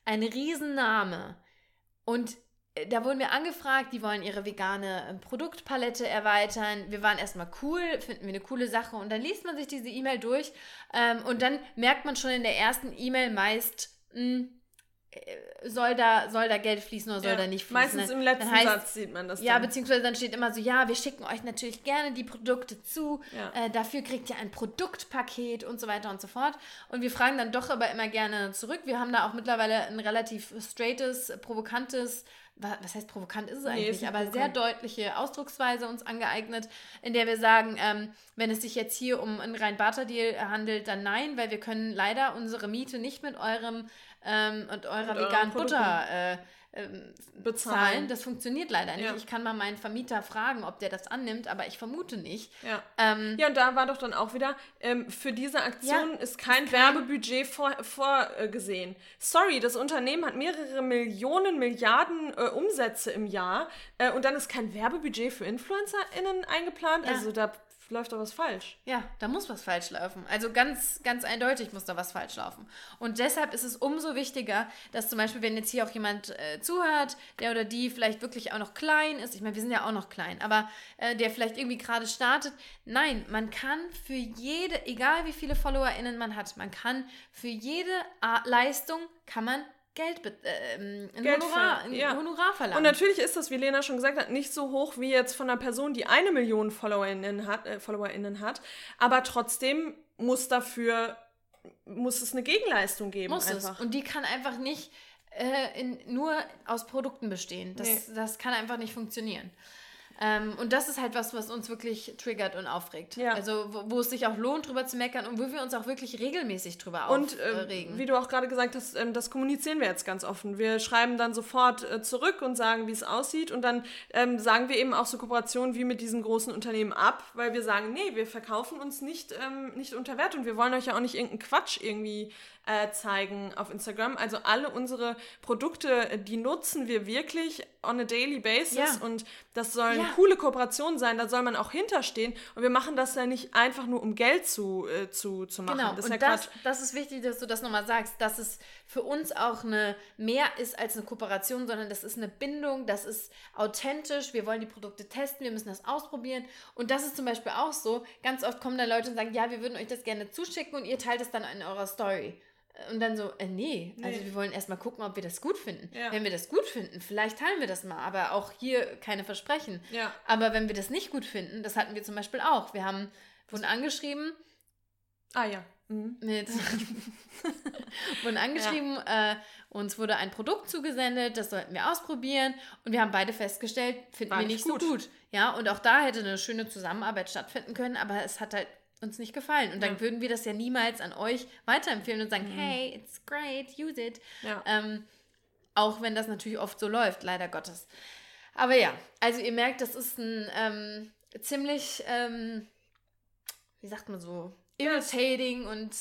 Ein Riesenname. Und da wurden wir angefragt, die wollen ihre vegane ähm, Produktpalette erweitern. Wir waren erstmal cool, finden wir eine coole Sache. Und dann liest man sich diese E-Mail durch ähm, und dann merkt man schon in der ersten E-Mail meist, mh, hm, äh, soll da, soll da Geld fließen oder soll ja, da nicht fließen? Meistens im letzten heißt, Satz sieht man das. Dann. Ja, beziehungsweise dann steht immer so, ja, wir schicken euch natürlich gerne die Produkte zu, ja. äh, dafür kriegt ihr ein Produktpaket und so weiter und so fort. Und wir fragen dann doch aber immer gerne zurück. Wir haben da auch mittlerweile ein relativ straightes, provokantes was heißt provokant ist es eigentlich, nee, aber provokant. sehr deutliche Ausdrucksweise uns angeeignet, in der wir sagen, ähm, wenn es sich jetzt hier um einen rein Barter-Deal handelt, dann nein, weil wir können leider unsere Miete nicht mit eurem ähm, und eurer veganen Butter äh, ähm, bezahlen. Das funktioniert leider nicht. Ja. Ich kann mal meinen Vermieter fragen, ob der das annimmt, aber ich vermute nicht. Ja, ähm, ja und da war doch dann auch wieder, ähm, für diese Aktion ja, ist kein, kein Werbebudget vorgesehen. Vor, äh, Sorry, das Unternehmen hat mehrere Millionen, Milliarden äh, Umsätze im Jahr äh, und dann ist kein Werbebudget für InfluencerInnen eingeplant. Also da läuft da was falsch. Ja, da muss was falsch laufen. Also ganz, ganz eindeutig muss da was falsch laufen. Und deshalb ist es umso wichtiger, dass zum Beispiel, wenn jetzt hier auch jemand äh, zuhört, der oder die vielleicht wirklich auch noch klein ist, ich meine, wir sind ja auch noch klein, aber äh, der vielleicht irgendwie gerade startet, nein, man kann für jede, egal wie viele FollowerInnen man hat, man kann für jede Leistung kann man Geld, äh, ähm, ein, Geld Honorar, ein ja. Honorar verlangen. Und natürlich ist das, wie Lena schon gesagt hat, nicht so hoch wie jetzt von einer Person, die eine Million FollowerInnen hat, äh, FollowerInnen hat. Aber trotzdem muss dafür, muss es eine Gegenleistung geben. Muss einfach. es. Und die kann einfach nicht äh, in, nur aus Produkten bestehen. Das, nee. das kann einfach nicht funktionieren. Ähm, und das ist halt was, was uns wirklich triggert und aufregt. Ja. Also wo, wo, es sich auch lohnt, drüber zu meckern und wo wir uns auch wirklich regelmäßig drüber und, aufregen. Und äh, wie du auch gerade gesagt hast, ähm, das kommunizieren wir jetzt ganz offen. Wir schreiben dann sofort äh, zurück und sagen, wie es aussieht. Und dann ähm, sagen wir eben auch so Kooperationen wie mit diesen großen Unternehmen ab, weil wir sagen, nee, wir verkaufen uns nicht, ähm, nicht unter Wert und wir wollen euch ja auch nicht irgendeinen Quatsch irgendwie äh, zeigen auf Instagram. Also alle unsere Produkte, die nutzen wir wirklich on a daily basis ja. und das sollen ja. coole Kooperationen sein, da soll man auch hinterstehen und wir machen das ja nicht einfach nur, um Geld zu, äh, zu, zu machen. Genau, das ist und ja das, das ist wichtig, dass du das nochmal sagst, dass es für uns auch eine mehr ist als eine Kooperation, sondern das ist eine Bindung, das ist authentisch, wir wollen die Produkte testen, wir müssen das ausprobieren und das ist zum Beispiel auch so, ganz oft kommen da Leute und sagen, ja, wir würden euch das gerne zuschicken und ihr teilt es dann in eurer Story. Und dann so, äh, nee, nee, also wir wollen erstmal gucken, ob wir das gut finden. Ja. Wenn wir das gut finden, vielleicht teilen wir das mal, aber auch hier keine Versprechen. Ja. Aber wenn wir das nicht gut finden, das hatten wir zum Beispiel auch. Wir haben, wurden angeschrieben. Ah ja. Mhm. Mit, wurden angeschrieben, ja. äh, uns wurde ein Produkt zugesendet, das sollten wir ausprobieren und wir haben beide festgestellt, finden War wir nicht gut. so gut. Ja, und auch da hätte eine schöne Zusammenarbeit stattfinden können, aber es hat halt uns nicht gefallen. Und dann ja. würden wir das ja niemals an euch weiterempfehlen und sagen, mhm. hey, it's great, use it. Ja. Ähm, auch wenn das natürlich oft so läuft, leider Gottes. Aber ja, also ihr merkt, das ist ein ähm, ziemlich, ähm, wie sagt man so, irritating und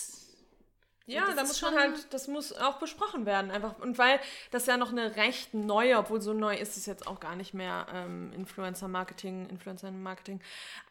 ja, da muss man halt, das muss auch besprochen werden einfach. Und weil das ja noch eine recht neue, obwohl so neu ist es jetzt auch gar nicht mehr, ähm, Influencer-Marketing, Influencer-Marketing,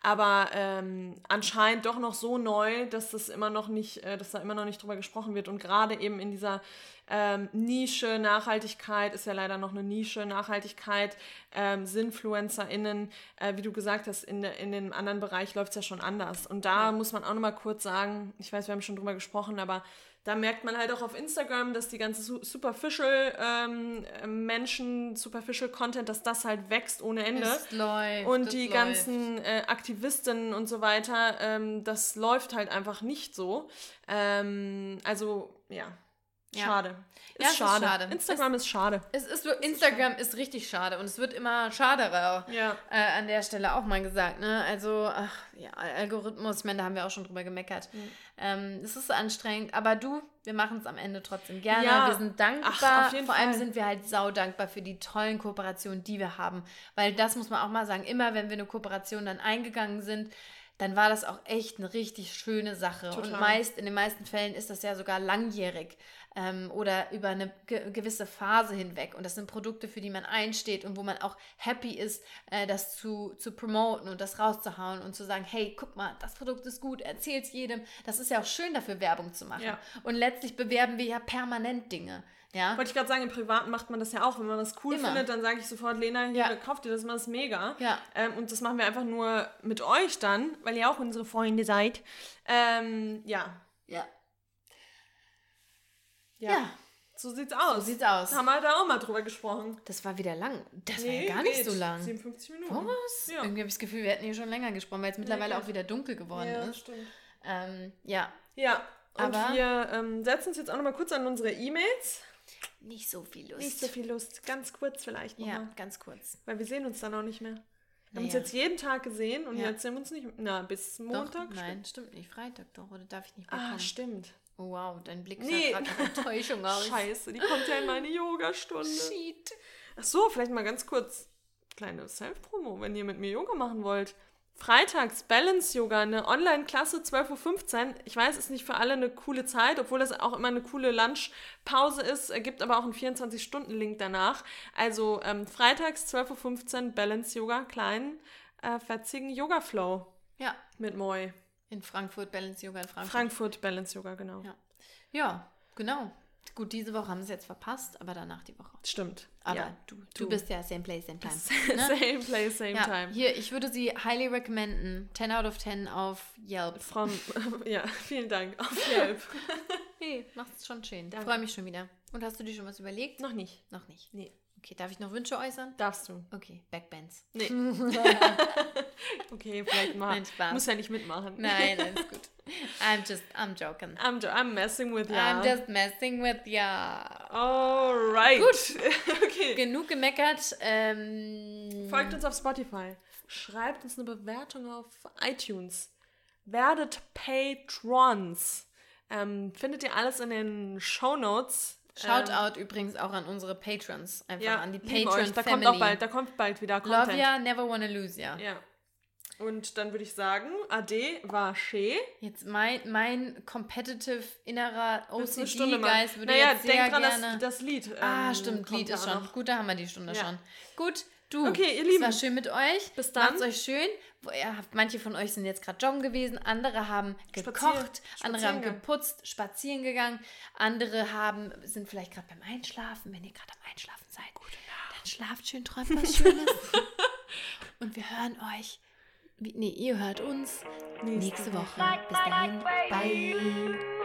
aber ähm, anscheinend doch noch so neu, dass das immer noch nicht, äh, dass da immer noch nicht drüber gesprochen wird. Und gerade eben in dieser ähm, Nische Nachhaltigkeit ist ja leider noch eine Nische Nachhaltigkeit, ähm, SinfluencerInnen, äh, wie du gesagt hast, in, in dem anderen Bereich läuft es ja schon anders. Und da ja. muss man auch nochmal kurz sagen, ich weiß, wir haben schon drüber gesprochen, aber da merkt man halt auch auf Instagram, dass die ganze superficial ähm, Menschen, superficial Content, dass das halt wächst ohne Ende. Es läuft, und die läuft. ganzen äh, Aktivistinnen und so weiter, ähm, das läuft halt einfach nicht so. Ähm, also ja, Schade. Ist, ja, schade. ist schade. Instagram es, ist schade. Es ist, Instagram ist, ist, richtig schade und es wird immer schaderer. Ja. Äh, an der Stelle auch mal gesagt. Ne? Also, ach, ja, Algorithmus, meine, da haben wir auch schon drüber gemeckert. Mhm. Ähm, es ist anstrengend, aber du, wir machen es am Ende trotzdem gerne. Ja. Wir sind dankbar. Ach, Vor Fall. allem sind wir halt saudankbar für die tollen Kooperationen, die wir haben. Weil das muss man auch mal sagen, immer wenn wir eine Kooperation dann eingegangen sind, dann war das auch echt eine richtig schöne Sache. Total. Und meist, in den meisten Fällen ist das ja sogar langjährig ähm, oder über eine ge gewisse Phase hinweg. Und das sind Produkte, für die man einsteht und wo man auch happy ist, äh, das zu, zu promoten und das rauszuhauen und zu sagen, hey, guck mal, das Produkt ist gut, erzähl es jedem. Das ist ja auch schön dafür, Werbung zu machen. Ja. Und letztlich bewerben wir ja permanent Dinge. Ja. Wollte ich gerade sagen, im Privaten macht man das ja auch. Wenn man das cool Immer. findet, dann sage ich sofort, Lena, hier, ja. kauft dir das mal, das ist mega. Ja. Ähm, und das machen wir einfach nur mit euch dann, weil ihr auch unsere Freunde seid. Ähm, ja. Ja. Ja. ja. So sieht's aus. So sieht's aus. Haben wir da auch mal drüber gesprochen. Das war wieder lang. Das nee, war ja gar nicht so lang. 57 Minuten. Was? Ja. Irgendwie habe ich das Gefühl, wir hätten hier schon länger gesprochen, weil es mittlerweile nee, auch wieder dunkel geworden ja, ist. Stimmt. Ähm, ja. Ja. Und Aber wir ähm, setzen uns jetzt auch noch mal kurz an unsere E-Mails. nicht so viel Lust. Nicht so viel Lust. Ganz kurz vielleicht Ja, nochmal. ganz kurz. Weil wir sehen uns dann auch nicht mehr. Wir haben uns jetzt jeden Tag gesehen und Ja. jetzt sehen wir uns nicht Na, bis Montag? Doch, nein, stimmt nicht. Freitag doch. Oder darf ich nicht mehr Ah, stimmt. Oh, wow, dein Blick Nee. sah gerade nach Enttäuschung aus. Scheiße, die kommt ja in meine Yogastunde. Shit. Ach so, vielleicht mal ganz kurz kleine Self-Promo, wenn ihr mit mir Yoga machen wollt. Freitags Balance Yoga, eine Online-Klasse 12.15 Uhr. Ich weiß, ist nicht für alle eine coole Zeit, obwohl das auch immer eine coole Lunchpause ist. Es gibt aber auch einen 24-Stunden-Link danach. Also ähm, freitags 12.15 Uhr Balance Yoga, kleinen, äh, fetzigen Yoga-Flow Ja, mit Moi. In Frankfurt, Balance Yoga in Frankfurt. Frankfurt Balance Yoga, genau. Ja. Ja, genau. Gut, diese Woche haben sie jetzt verpasst, aber danach die Woche. Stimmt. Aber ja. du, du, du. bist ja same place, same time. same place, same Ja, time. hier, ich würde sie highly recommenden. 10 out of 10 auf Yelp. From, ja, vielen Dank. Auf Yelp. Hey, macht's schon schön. Danke. Freue mich schon wieder. Und hast du dir schon was überlegt? Noch nicht. Noch nicht. Nee. Okay, darf ich noch Wünsche äußern? Darfst du. Okay, Backbands. Nee. okay, vielleicht mal. Nein, Spaß. Muss ja nicht mitmachen. Nein, alles gut. I'm just, I'm joking. I'm, jo- I'm messing with you. I'm just messing with ya. Alright. Gut. okay. Genug gemeckert. Ähm, Folgt uns auf Spotify. Schreibt uns eine Bewertung auf iTunes. Werdet Patrons. Ähm, findet ihr alles in den Show Notes. Shoutout übrigens auch an unsere Patrons. Einfach ja, an die lieben Patron euch. Da kommt auch bald, da kommt bald wieder Content. Love ya, never wanna lose ya. Ja. Und dann würde ich sagen, Ade war schön. Jetzt mein, mein competitive innerer? OCD-Geist würde naja, jetzt sehr denk dran, gerne... das, das Lied. ah, ähm, stimmt, kommt Lied ist schon. noch. Gut, da haben wir die Stunde Ja. schon. Gut, du. Okay, ihr Lieben. Es war schön mit euch. Bis dann. Macht's euch schön. Manche von euch sind jetzt gerade joggen gewesen, andere haben gekocht, Spazieren- andere haben geputzt, spazieren gegangen, andere haben sind vielleicht gerade beim Einschlafen. Wenn ihr gerade am Einschlafen seid, dann schlaft schön, träumt was Schönes. Und wir hören euch. Nee, ihr hört uns Nächste nächste Woche. Bis dahin. Bye.